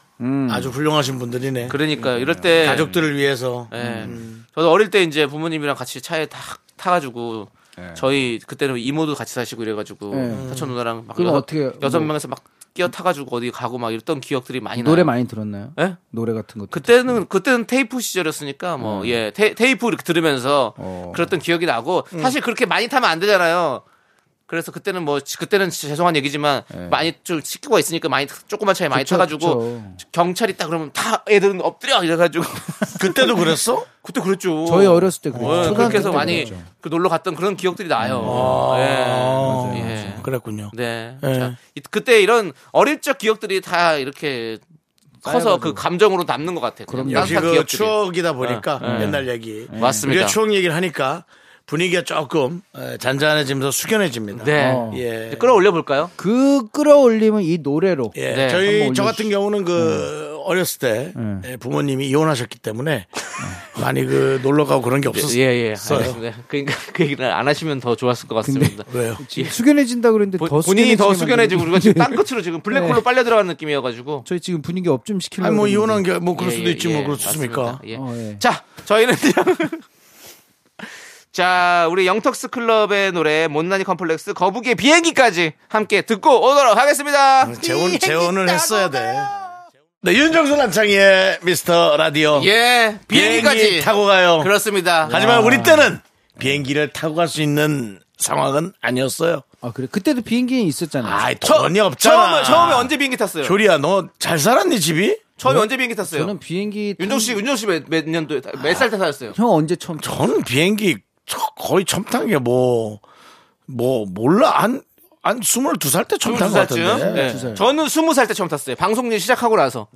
아주 훌륭하신 분들이네. 그러니까 이럴 때 가족들을 위해서. 예. 저도 어릴 때 이제 부모님이랑 같이 차에 탁 타가지고 저희 그때는 이모도 같이 사시고 이래가지고 네. 사촌 누나랑 막 그럼 여섯, 어떻게 여섯 뭐- 명에서 막 끼어 타가지고 어디 가고 막 이랬던 기억들이 많이 나요. 노래 많이 들었나요? 예? 노래 같은 것. 그때는 그때는 테이프 시절이었으니까 뭐예 테이프 이렇게 들으면서 어. 그랬던 기억이 나고 사실 그렇게 많이 타면 안 되잖아요. 그래서 그때는 뭐 그때는 죄송한 얘기지만 많이 좀 식구가 있으니까 많이 조그만 차에 많이 그쵸, 타가지고 그쵸. 경찰 있다 그러면 다 애들은 엎드려 이래가지고 그때도 그랬어? 그때 그랬죠. 저희 어렸을 때 그랬죠. 어, 초등학교 그렇게 해서 때 많이 그랬죠. 그 놀러 갔던 그런 기억들이 나요. 아, 예. 예. 그랬군요. 네. 예. 자, 이- 그때 이런 어릴 적 기억들이 다 이렇게 커서 그 감정으로 남는 것 같아요. 그냥 역시 그 기억들이. 추억이다 보니까 네. 옛날 얘기. 맞습니다. 우리가 추억 얘기를 하니까 분위기가 조금 에, 잔잔해지면서 숙연해집니다. 네. 어. 예. 이제 끌어올려 볼까요? 그 끌어올림은 이 노래로. 예. 네, 저희 저 같은 경우는 그 어렸을 때 음. 예, 부모님이 이혼하셨기 때문에 많이 그 놀러 가고 그런 게 없었어요. 예, 예. 알겠습니다. 그러니까 그 얘기를 안 하시면 더 좋았을 것 같습니다. 왜요? 예. 숙연해진다 그랬는데 보- 더 본인이 더 숙연해지고 우리가 지금 땅 끝으로 지금 블랙홀로 네. 빨려 들어가는 느낌이어가지고. 저희 지금 분위기 up 좀 시키려고. 아니 뭐. 이혼한 게 뭐 그럴 예, 수도 예, 있지 예. 뭐 그렇습니까? 예. 어, 예. 자, 저희는 자, 우리 영턱스 클럽의 노래 못난이 컴플렉스 거북이의 비행기까지 함께 듣고 오도록 하겠습니다. 재혼 재혼을 했어야 돼. 네, 윤정수 남창희의 미스터 라디오. 예, 비행기까지 비행기 타고 가요. 그렇습니다. 하지만 우리 때는 비행기를 타고 갈 수 있는 상황은 아니었어요. 아 그래 그때도 비행기 있었잖아요. 아이 처- 돈이 없잖아. 처음에, 처음에 언제 비행기 탔어요? 조리야 너 잘 살았니 집이? 처음에 언제 비행기 탔어요? 저는 비행기 탄- 윤정 씨, 윤정 씨몇 몇 년도에 몇 살 때 타셨어요? 형 언제 처음 타? 저는 비행기 저- 거의 처음 탄게 뭐, 뭐, 몰라. 한, 한 22살 때 처음 탄 것 22살쯤? 같은데. 네. 두 살. 저는 20살 때 처음 탔어요. 방송일 시작하고 나서.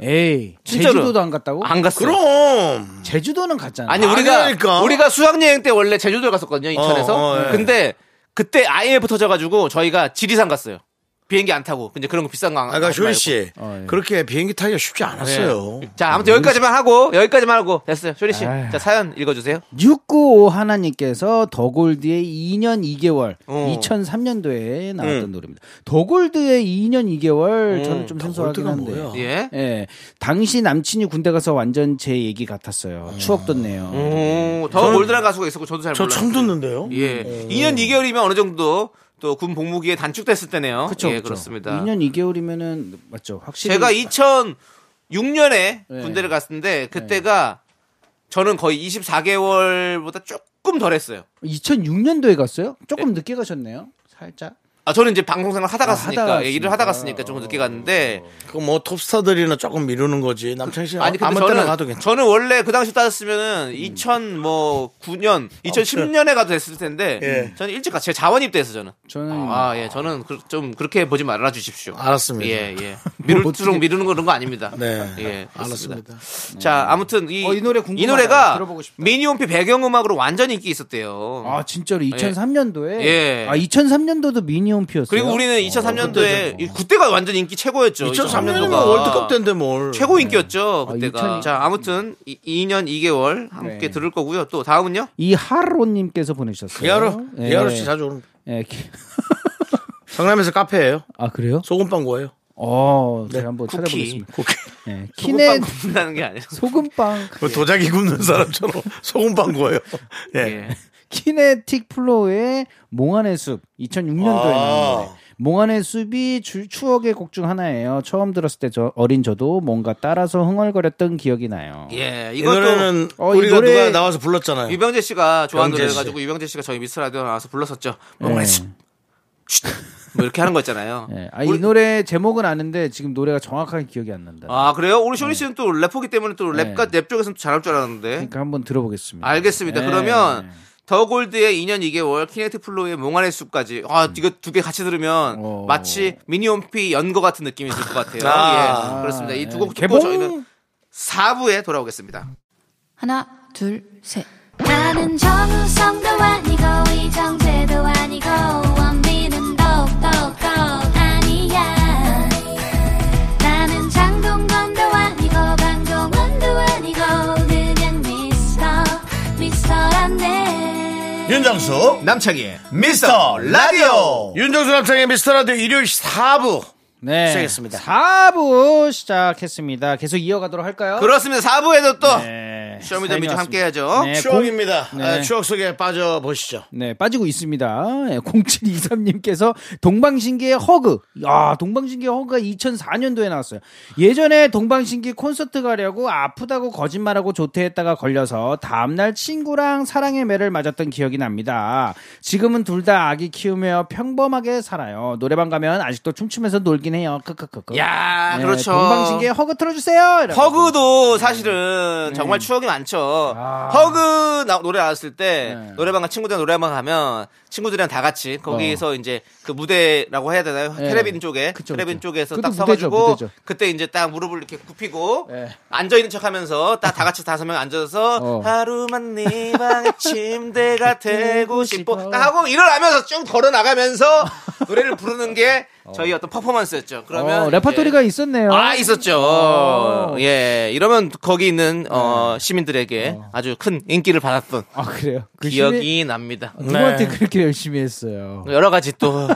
에이 진짜로. 제주도도 안 갔다고? 안 갔어요. 그럼. 제주도는 갔잖아. 아니 우리가 아니라니까. 우리가 수학여행 때 원래 제주도 갔었거든요 인천에서. 어, 예. 근데 그때 IMF 터져가지고 저희가 지리산 갔어요. 비행기 안 타고. 근데 그런 거 비싼 거 안. 아까 하지 쇼리. 씨. 어, 예. 그렇게 비행기 타기가 쉽지 않았어요. 예. 자 아무튼 여기까지만 하고 여기까지만 하고 됐어요. 쇼리 씨. 아유. 자 사연 읽어주세요. 695 하나님께서 더골드의 2년 2개월 어. 2003년도에 나왔던 노래입니다. 더골드의 2년 2개월 저는 좀 생소하긴 한데. 뭐야? 예. 예. 당시 남친이 군대 가서 완전 제 얘기 같았어요. 추억 돋네요. 오, 더 골드란 가수가 있었고 저도 잘저 몰랐어요. 처음 듣는데요. 예. 2년 2개월이면 어느 정도 또 군 복무기에 단축됐을 때네요. 그쵸, 예, 그쵸. 그렇습니다. 2년 2개월이면은 맞죠. 확실히 제가 2006년에 네. 군대를 갔는데 그때가 저는 거의 24개월보다 조금 덜 했어요. 2006년도에 갔어요? 조금 늦게 가셨네요. 살짝. 아, 저는 이제 방송생활 하다 아, 갔으니까, 하다 예, 일을 하다 갔으니까. 조금 늦게 갔는데, 그뭐 톱스타들이나 조금 미루는 거지. 남창희 씨 아니, 근데 아무 때나 저는, 가도 괜찮아. 저는 원래 그 당시 따졌으면은 2009년, 2010년에 가도 됐을 텐데, 예. 저는 일찍 갔어요. 제 자원 입대해서 저는. 저는 아, 예, 저는 그- 좀 그렇게 보지 말아 주십시오. 알았습니다. 예, 예. 미룰수록 미루는 거 그런 거 아닙니다. 네. 예, 그렇습니다. 알았습니다. 자, 아무튼 이, 어, 이 노래 궁금하다. 들어보고 싶다. 미니홈피 배경음악으로 완전 인기 있었대요. 아 진짜로 2003년도에 예. 아 2003년도도 미니 홈피였어요. 그리고 우리는 2003년도에 그때가 완전 인기 최고였죠. 2003년이면 2003년도가 월드컵 때인데 뭘. 최고 인기였죠 아, 그때가. 2000 자 아무튼 이, 2년 2개월 함께 네. 들을 거고요. 또 다음은요. 이하로 님께서 보내주셨어요. 이하로, 예. 이하로 씨 자주 오는. 예. 기- 성남에서 카페예요 아 그래요? 소금빵 구워요. 어, 제가 네, 한번 쿠키. 찾아보겠습니다. 쿠키. 예. 소금빵 키네 굽는다는 게 아니라. 소금빵 뭐 도자기 굽는 사람처럼 소금빵 구워요. 예. 예. 키네틱 플로우의 몽환의 숲 2006년도에 아. 나온 노래. 몽환의 숲이 주- 추억의 곡 중 하나예요. 처음 들었을 때 저 어린 저도 뭔가 따라서 흥얼거렸던 기억이 나요. 예. 이 노래는 어, 이 우리가 노래- 누가 나와서 불렀잖아요. 유병재 씨가 좋아하는 병재 씨. 노래 가지고 유병재 씨가 저희 미스 라디오 나와서 불렀었죠. 예. 뭐, 뭐 이렇게 하는 거 있잖아요. 예. 아, 이 우리- 노래 제목은 아는데 지금 노래가 정확하게 기억이 안 난다. 아 그래요? 우리 쇼리 씨는 또 래퍼기 때문에 또 네. 랩과 랩 쪽에서는 또 잘할 줄 알았는데. 그러니까 한번 들어보겠습니다. 알겠습니다. 예. 그러면 더 골드의 2년 2개월, 키네틱 플로의 몽환의 숲까지. 아, 이거 두 개 같이 들으면 어. 마치 미니홈피 연거 같은 느낌이 들 것 같아요. 아. 예, 그렇습니다. 이두 예. 곡 듣고 개봉! 저희는 4부에 돌아오겠습니다. 하나, 둘, 셋. 나는 정우성도 아니고 이정재도 아니고 원빈 윤정수 남창희의 미스터 라디오. 윤정수 남창의 미스터 라디오 일요일 4부 네. 시작했습니다. 4부 시작했습니다. 계속 이어가도록 할까요? 그렇습니다. 4부에도 또 네. 사연이 함께 해야죠. 네, 추억입니다. 네. 아, 추억 속에 빠져 보시죠. 네, 빠지고 있습니다. 네, 0723님께서 동방신기의 허그. 야, 동방신기의 허그가 2004년도에 나왔어요. 예전에 동방신기 콘서트 가려고 아프다고 거짓말하고 조퇴했다가 걸려서 다음날 친구랑 사랑의 매를 맞았던 기억이 납니다. 지금은 둘 다 아기 키우며 평범하게 살아요. 노래방 가면 아직도 춤추면서 놀긴 해요. 크크크크. 야, 네, 그렇죠. 동방신기의 허그 틀어주세요. 허그도 사실은 정말 추억이 많죠. 네. 아. 허그 나- 노래 나왔을 때 네. 노래방과 친구들이랑 노래방 가면 친구들이랑 다 같이 거기서 이제 그 무대라고 해야 되나요? 네. 테레빈 쪽에 그쵸, 테레빈 그쵸. 쪽에서 딱 서가지고 무대죠. 그때 이제 딱 무릎을 이렇게 굽히고 네. 앉아 있는 척하면서 딱 다 같이 다섯 명 앉아서 어. 하루만 네 방의 침대가 되고 싶어 하고 일어나면서 쭉 걸어 나가면서 노래를 부르는 게 저희 어떤 퍼포먼스 였죠. 그러면 어, 레퍼토리가 이제 있었네요. 아 있었죠. 어. 예, 이러면 거기 있는 어, 시민들에게 아주 큰 인기를 받았던 아, 그래요? 그 기억이 시민- 납니다. 누구한테 그렇게 열심히 했어요? 여러 가지 또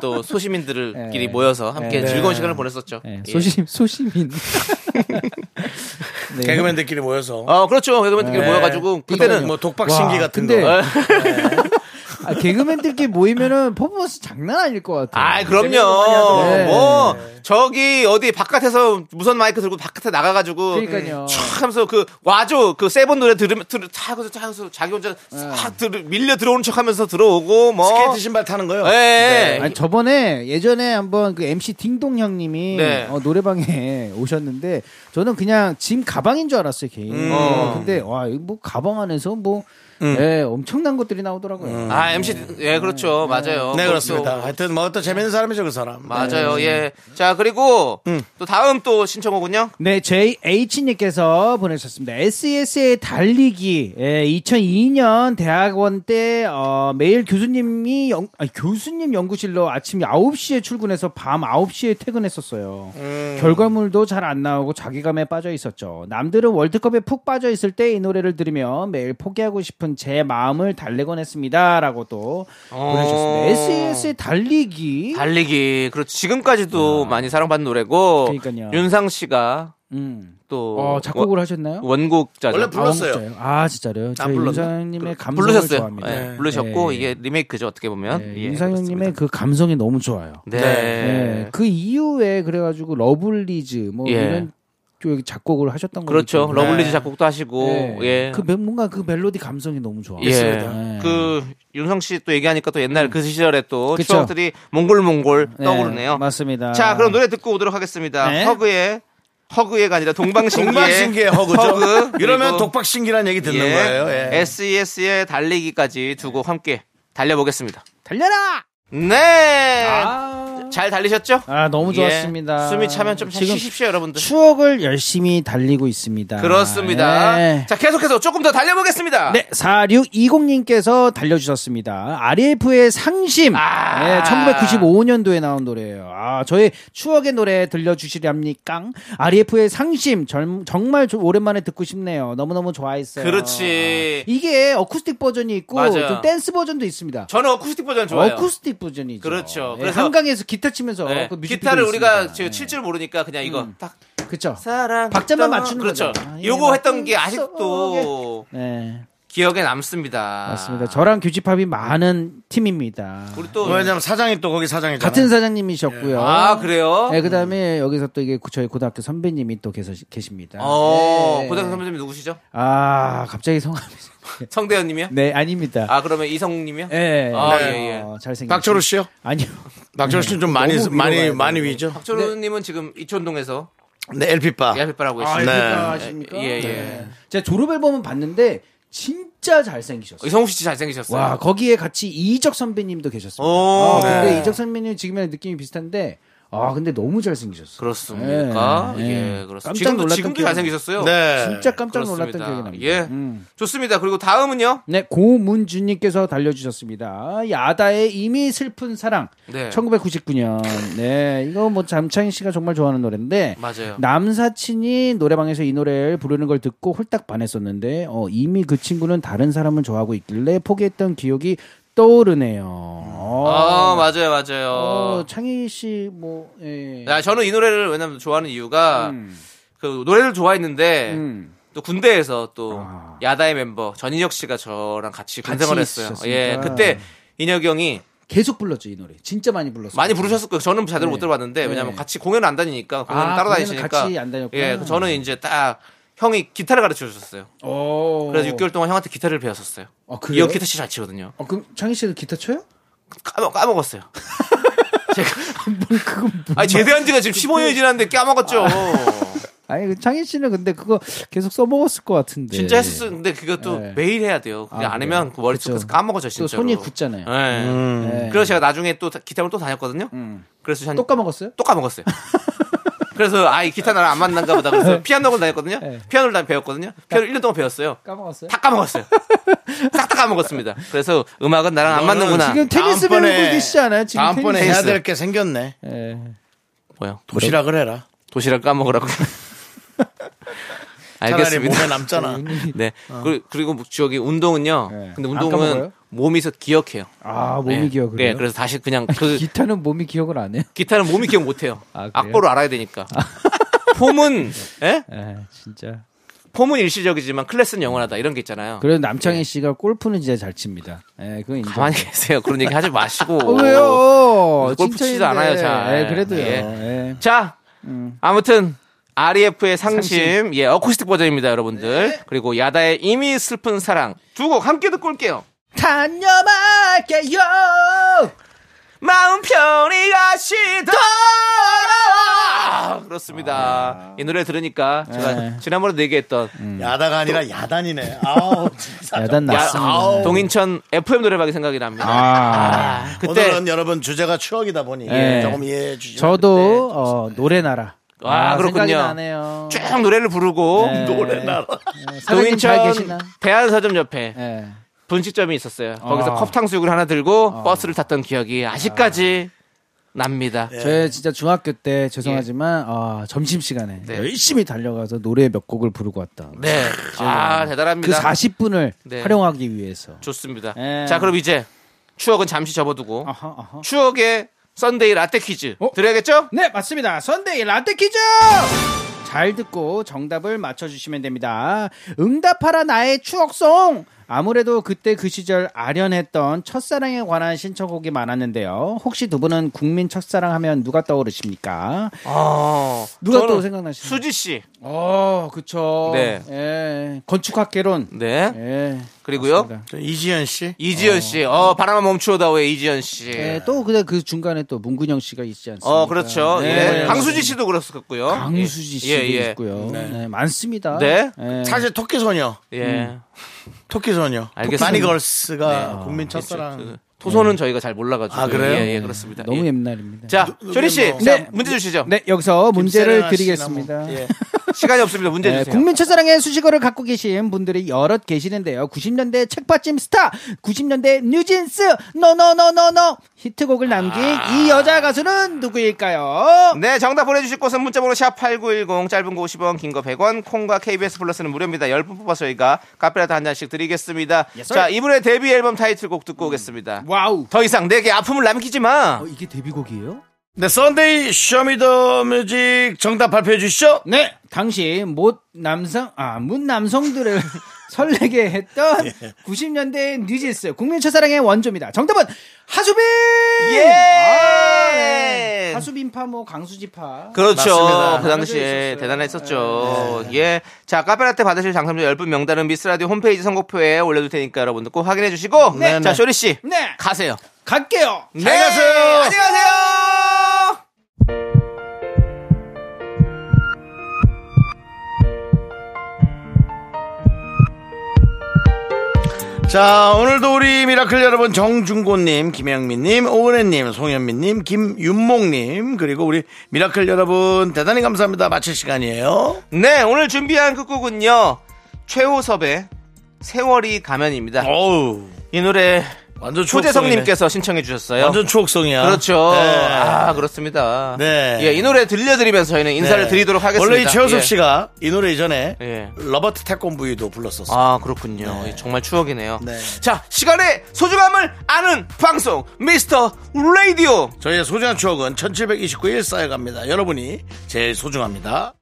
또 소시민들끼리 네. 모여서 함께 네. 즐거운 시간을 보냈었죠. 네, 예. 소심 소시민. 네. 개그맨들끼리 모여서 어 그렇죠. 개그맨들끼리 네. 모여가지고 그때는 뭐 독박 신기 와, 같은 근데- 거. 아, 개그맨들끼리 모이면은 퍼포먼스 장난 아닐 것 같아요. 아, 그럼요. 네. 뭐 저기 어디 바깥에서 무선 마이크 들고 바깥에 나가가지고 그러니까요. 촥 하면서 그 와줘 그 세븐 노래 들으면 들 차고서 차고서 자기 혼자 싹 들, 밀려 들어오는 척하면서 들어오고 뭐 스케이트 신발 타는 거요. 예. 아니, 저번에 예전에 한번 그 MC 딩동 형님이 네. 어, 노래방에 오셨는데 저는 그냥 짐 가방인 줄 알았어요, 개인. 음. 어, 근데 와, 이거 뭐 가방 안에서 뭐 예, 엄청난 것들이 나오더라고요. 아 MC 예 그렇죠 맞아요. 네 그렇습니다. 하여튼 뭐 어떤 재밌는 사람이죠 그 사람. 맞아요. 예. 자 그리고 또 다음 또 신청곡은요. 네, JH님께서 보내셨습니다. SES의 달리기. 예, 2002년 대학원 때, 어, 매일 교수님이, 연, 아니, 교수님 연구실로 아침 9시에 출근해서 밤 9시에 퇴근했었어요. 결과물도 잘 안 나오고 자기감에 빠져 있었죠. 남들은 월드컵에 푹 빠져 있을 때 이 노래를 들으며 매일 포기하고 싶은 제 마음을 달래곤 했습니다. 라고 또 보내주셨습니다. SES의 달리기. 달리기 그렇죠. 지금까지도 많이 사랑받는 노래고 그러니까요. 윤상 씨가 음. 또 어, 작곡을 하셨나요? 원, 곡자죠 원래 불렀어요. 아, 진짜요? 아, 진짜요? 저 불렀나? 윤상님의 감성을 부르셨어요. 좋아합니다. 예, 부르셨고 네. 이게 리메이크죠 어떻게 보면. 네, 예, 윤상님의 그 감성이 너무 좋아요. 네. 네. 그 이후에 그래가지고 러블리즈 뭐 예. 이런 쪽 작곡을 하셨던 거죠. 그렇죠. 러블리즈 작곡도 하시고 네. 예. 그 멜- 뭔가 그 멜로디 감성이 너무 좋아. 예. 네. 그 윤성 씨 또 얘기하니까 또 옛날 그 시절에 또 그쵸. 추억들이 몽골몽골 네, 떠오르네요. 맞습니다. 자, 그럼 노래 듣고 오도록 하겠습니다. 네. 허그의 허그의가 아니라 동방신기의 동방신기의 허그죠. 허그, 이러면 독박신기란 얘기 듣는 예, 거예요. 예. SES의 달리기까지 두고 함께 달려보겠습니다. 달려라. 네. 아, 잘 달리셨죠? 아, 너무 예. 좋았습니다. 숨이 차면 좀 지금 쉬십시오, 여러분들. 추억을 열심히 달리고 있습니다. 그렇습니다. 네. 자, 계속해서 조금 더 달려보겠습니다. 네, 4620님께서 달려주셨습니다. RF의 상심. 아. 네, 1995년도에 나온 노래예요. 아, 저의 추억의 노래 들려주시렵니까? RF의 상심. 절- 정말 저- 오랜만에 듣고 싶네요. 너무너무 좋아했어요. 그렇지. 이게 어쿠스틱 버전이 있고 맞아요. 좀 댄스 버전도 있습니다. 저는 어쿠스틱 버전 좋아요. 어쿠스틱 버전이죠. 그렇죠. 네, 그래서- 한강에서 기타 치면서 네. 그 기타를 우리가 있습니다. 지금 칠줄 모르니까 그냥 이거 음. 딱 그렇죠. 사랑 박자만 맞추는 그렇죠. 거죠. 아, 예, 요거 했던 게 아직도 네, 기억에 남습니다. 맞습니다. 저랑 교집합이 많은 팀입니다. 우리 또 왜냐면 사장이 또 거기 사장이잖아요. 같은 사장님이셨고요. 아, 그래요? 네, 그다음에 여기서 또 이게 저희 고등학교 선배님이 또 계서, 계십니다. 어, 네. 고등학교 선배님이 누구시죠? 아, 갑자기 성함이 성대현 님이요? 네, 아닙니다. 아, 그러면 이성욱 님이요? 네. 아, 네. 예, 예. 어, 잘생긴 박철우 씨요? 아니요. 박철우 씨는 좀 많이 많이 많이 위죠. 박철우 님은 지금 이촌동에서 네, LP바. 야필바라고 아, 계십니다. 네. 네. 아십니까? 예, 예. 네. 제가 졸업 앨범은 봤는데 진짜 잘생기셨어요. 이성욱 씨 잘생기셨어요. 와, 거기에 같이 이적 선배님도 계셨습니다. 오, 아, 근데 네. 이적 선배님 지금이랑 느낌이 비슷한데 아, 근데 너무 잘생기셨어요. 그렇습니까? 네, 예, 네. 그렇습니다. 깜짝 지금도, 놀랐던 지금도 기억이 잘생기셨어요. 네. 진짜 깜짝 놀랐던 그렇습니다. 기억이 납니다. 예. 음. 좋습니다. 그리고 다음은요? 네, 고문주님께서 달려주셨습니다. 야다의 이미 슬픈 사랑. 네. 1999년. 네, 이거 뭐 잠창희 씨가 정말 좋아하는 노래인데. 맞아요. 남사친이 노래방에서 이 노래를 부르는 걸 듣고 홀딱 반했었는데, 어, 이미 그 친구는 다른 사람을 좋아하고 있길래 포기했던 기억이 떠오르네요. 어, 아, 맞아요, 맞아요. 어, 창희 씨, 뭐, 예. 야, 저는 이 노래를 왜냐면 좋아하는 이유가 음, 그 노래를 좋아했는데 음. 또 군대에서 또 아. 야다의 멤버 전인혁 씨가 저랑 같이 군생활 했어요. 있으셨으니까. 예, 그때 인혁이 형이 계속 불렀죠, 이 노래. 진짜 많이 불렀어요. 많이 부르셨을 거예요. 저는 제대로 네. 못 들어봤는데 네. 왜냐면 같이 공연 안 다니니까 공연 아, 따로 공연은 다니시니까 같이 안 다녔구나. 예, 저는 이제 딱 형이 기타를 가르쳐 주셨어요. 오. 그래서 6개월 동안 형한테 기타를 배웠었어요. 어, 그래요? 기타 진짜 잘 치거든요. 어, 그럼 창희 씨도 기타 쳐요? 까먹, 까먹었어요. 제가 아니 제대한 지가 지금 15년이 지났는데 까먹었죠. 아니, 그 창희 씨는 근데 그거 계속 써먹었을 것 같은데. 진짜 했었는데 그것도 네. 매일 해야 돼요. 그게 아, 안 하면 그래요? 그 머릿속에서 그쵸. 까먹어져 또 진짜. 손이 굳잖아요. 네. 네. 그래서 제가 나중에 또 기타를 또 다녔거든요. 음. 그래서 한, 또 까먹었어요? 또 까먹었어요. 그래서 아 이 기타 나랑 안 맞는가 보다. 그래서 피아노를 다녔거든요. 네. 피아노를 다 배웠거든요. 피아노 1년 동안 배웠어요. 까먹었어요? 다 까먹었어요. 싹 다 까먹었습니다. 그래서 음악은 나랑 안 맞는구나. 지금 테니스 배우고 계시지 않아요? 지금 다음번에 테니스. 해야 될 게 생겼네. 예. 뭐요? 도시락을 해라. 도시락 까먹으라고. 알겠습니다. 몸에 남잖아. 네. 그리고, 그리고 저기 운동은요. 네. 근데 안 운동은? 몸이서 기억해요. 아, 몸이 네. 기억을 네. 해요? 그래서 다시 그냥 그 기타는 몸이 기억을 안 해요? 기타는 몸이 기억 못 해요. 아? 악보를 알아야 되니까. 폼은 예? 예, 진짜. 폼은 일시적이지만 클래스는 영원하다 이런 게 있잖아요. 그래도 남창희 씨가 골프는 진짜 잘 칩니다. 예, 그건 인정. 가만히 계세요. 그런 얘기 하지 마시고. 어, 왜요? 골프 치지도 칭찬인데. 않아요, 잘. 예, 그래도요. 예. 예. 자, 음. 아무튼 REF의 상심, 상심. 예 어쿠스틱 버전입니다, 여러분들. 네. 그리고 야다의 이미 슬픈 사랑 두 곡 함께 듣고 올게요. 단념할게요. 마음 편히 가시더라. 그렇습니다. 이 노래 들으니까 제가 네. 지난번에 얘기했던 야다가 아니라 야단이네. 아우, 진짜. 야단 야, 났습니다. 동인천 FM 노래방이 생각이 납니다. 아. 아, 그때 오늘은 여러분 주제가 추억이다 보니 네. 조금 이해해 주시죠. 저도 어, 노래나라. 아, 그렇군요. 생각이 나네요. 쭉 노래를 부르고 네. 노래나라. 네, 동인천? 대한서점 옆에 예. 분식점이 있었어요. 거기서 아. 컵탕수육을 하나 들고 버스를 탔던 기억이 아직까지 납니다. 저 진짜 중학교 때 죄송하지만 아, 점심 시간에 네. 열심히 달려가서 노래 몇 곡을 부르고 왔다. 네. 아, 그 대단합니다. 40분을 네. 활용하기 위해서. 좋습니다. 예. 자, 그럼 이제 추억은 잠시 접어두고 아하, 아하. 추억의 Sunday 라떼 퀴즈 어? 드려야겠죠? 네, 맞습니다. Sunday 라떼 퀴즈! 잘 듣고 정답을 맞춰주시면 됩니다. 응답하라 나의 추억송! 아무래도 그때 그 시절 아련했던 첫사랑에 관한 신청곡이 많았는데요. 혹시 두 분은 국민 첫사랑 하면 누가 떠오르십니까? 아, 누가 또 생각나시나요? 수지 씨. 어, 그쵸. 네. 예. 건축학개론. 네. 예. 그리고요. 이지연 씨. 이지연 씨. 어, 바람아 멈추어다오의 이지연 씨. 예, 또 근데 그 중간에 또 문근영 씨가 있지 않습니까? 어, 그렇죠. 네. 예. 강수지 씨도 그렇었고요. 강수지 씨도 예, 예. 있고요. 네. 많습니다. 네. 예. 사실 토끼 소녀. 예. 토끼 소녀. 알겠습니다. 마니걸스가 국민 첫사랑. 그 토소는 저희가 잘 몰라가지고. 아, 그래요? 예, 예, 그렇습니다. 너무 예. 옛날입니다. 자, 조리 씨. 뭐- 자, 네. 문제 주시죠. 네, 여기서 문제를 드리겠습니다. 뭐. 예. 시간이 없습니다. 문제 네, 주세요. 국민 첫사랑의 수식어를 갖고 계신 분들이 여럿 계시는데요. 90년대 책받침 스타, 90년대 뉴진스, 노노노노노 히트곡을 남긴 이 여자 가수는 누구일까요? 네, 정답 보내주실 곳은 문자번호 샵 8910, 짧은 거 50원, 긴 거 100원, 콩과 KBS 플러스는 무료입니다. 10분 뽑아서 저희가 카페라떼 한 잔씩 드리겠습니다. sir. 자, 이분의 데뷔 앨범 타이틀곡 듣고 오겠습니다. wow. 더 이상 내게 아픔을 남기지 마. 어, 이게 데뷔곡이에요? 네, Sunday Show me the music 정답 발표해 주시죠. 네, 당시 뭇 남성 아, 뭇 남성들을 설레게 했던 예. 90년대 뉴진스 국민 첫사랑의 원조입니다. 정답은 하수빈. 예! 아, 하수빈파 뭐 강수지파. 그렇죠. 맞습니다. 그 당시에 있었어요. 대단했었죠. 예. 자, 카페라떼 받으실 당첨자 10분 명단은 미스라디오 홈페이지 선곡표에 올려둘 테니까 여러분들 꼭 확인해 주시고. 네, 자, 네. 쇼리씨. 네, 가세요. 갈게요. 네. 잘 가세요. 안녕히 가세요. 자, 오늘도 우리 미라클 여러분 정중고님, 김영민님, 오은혜님, 송현민님, 김윤목님, 그리고 우리 미라클 여러분 대단히 감사합니다. 마칠 시간이에요. 네, 오늘 준비한 끝곡은요. 최호섭의 세월이 가면입니다. 어우. 이 노래 완전. 초재성님께서 신청해 주셨어요. 완전 추억송이야. 그렇죠. 네. 아 그렇습니다. 네. 예, 이 노래 들려드리면서 저희는 인사를 네. 드리도록 하겠습니다. 원래 이 최호섭 예. 씨가 이 노래 이전에 예. 로보트 태권브이도 불렀었어요. 아 그렇군요. 네. 예, 정말 추억이네요. 네. 자 시간의 소중함을 아는 방송 미스터 라디오. 저희의 소중한 추억은 1729일 쌓여갑니다. 여러분이 제일 소중합니다.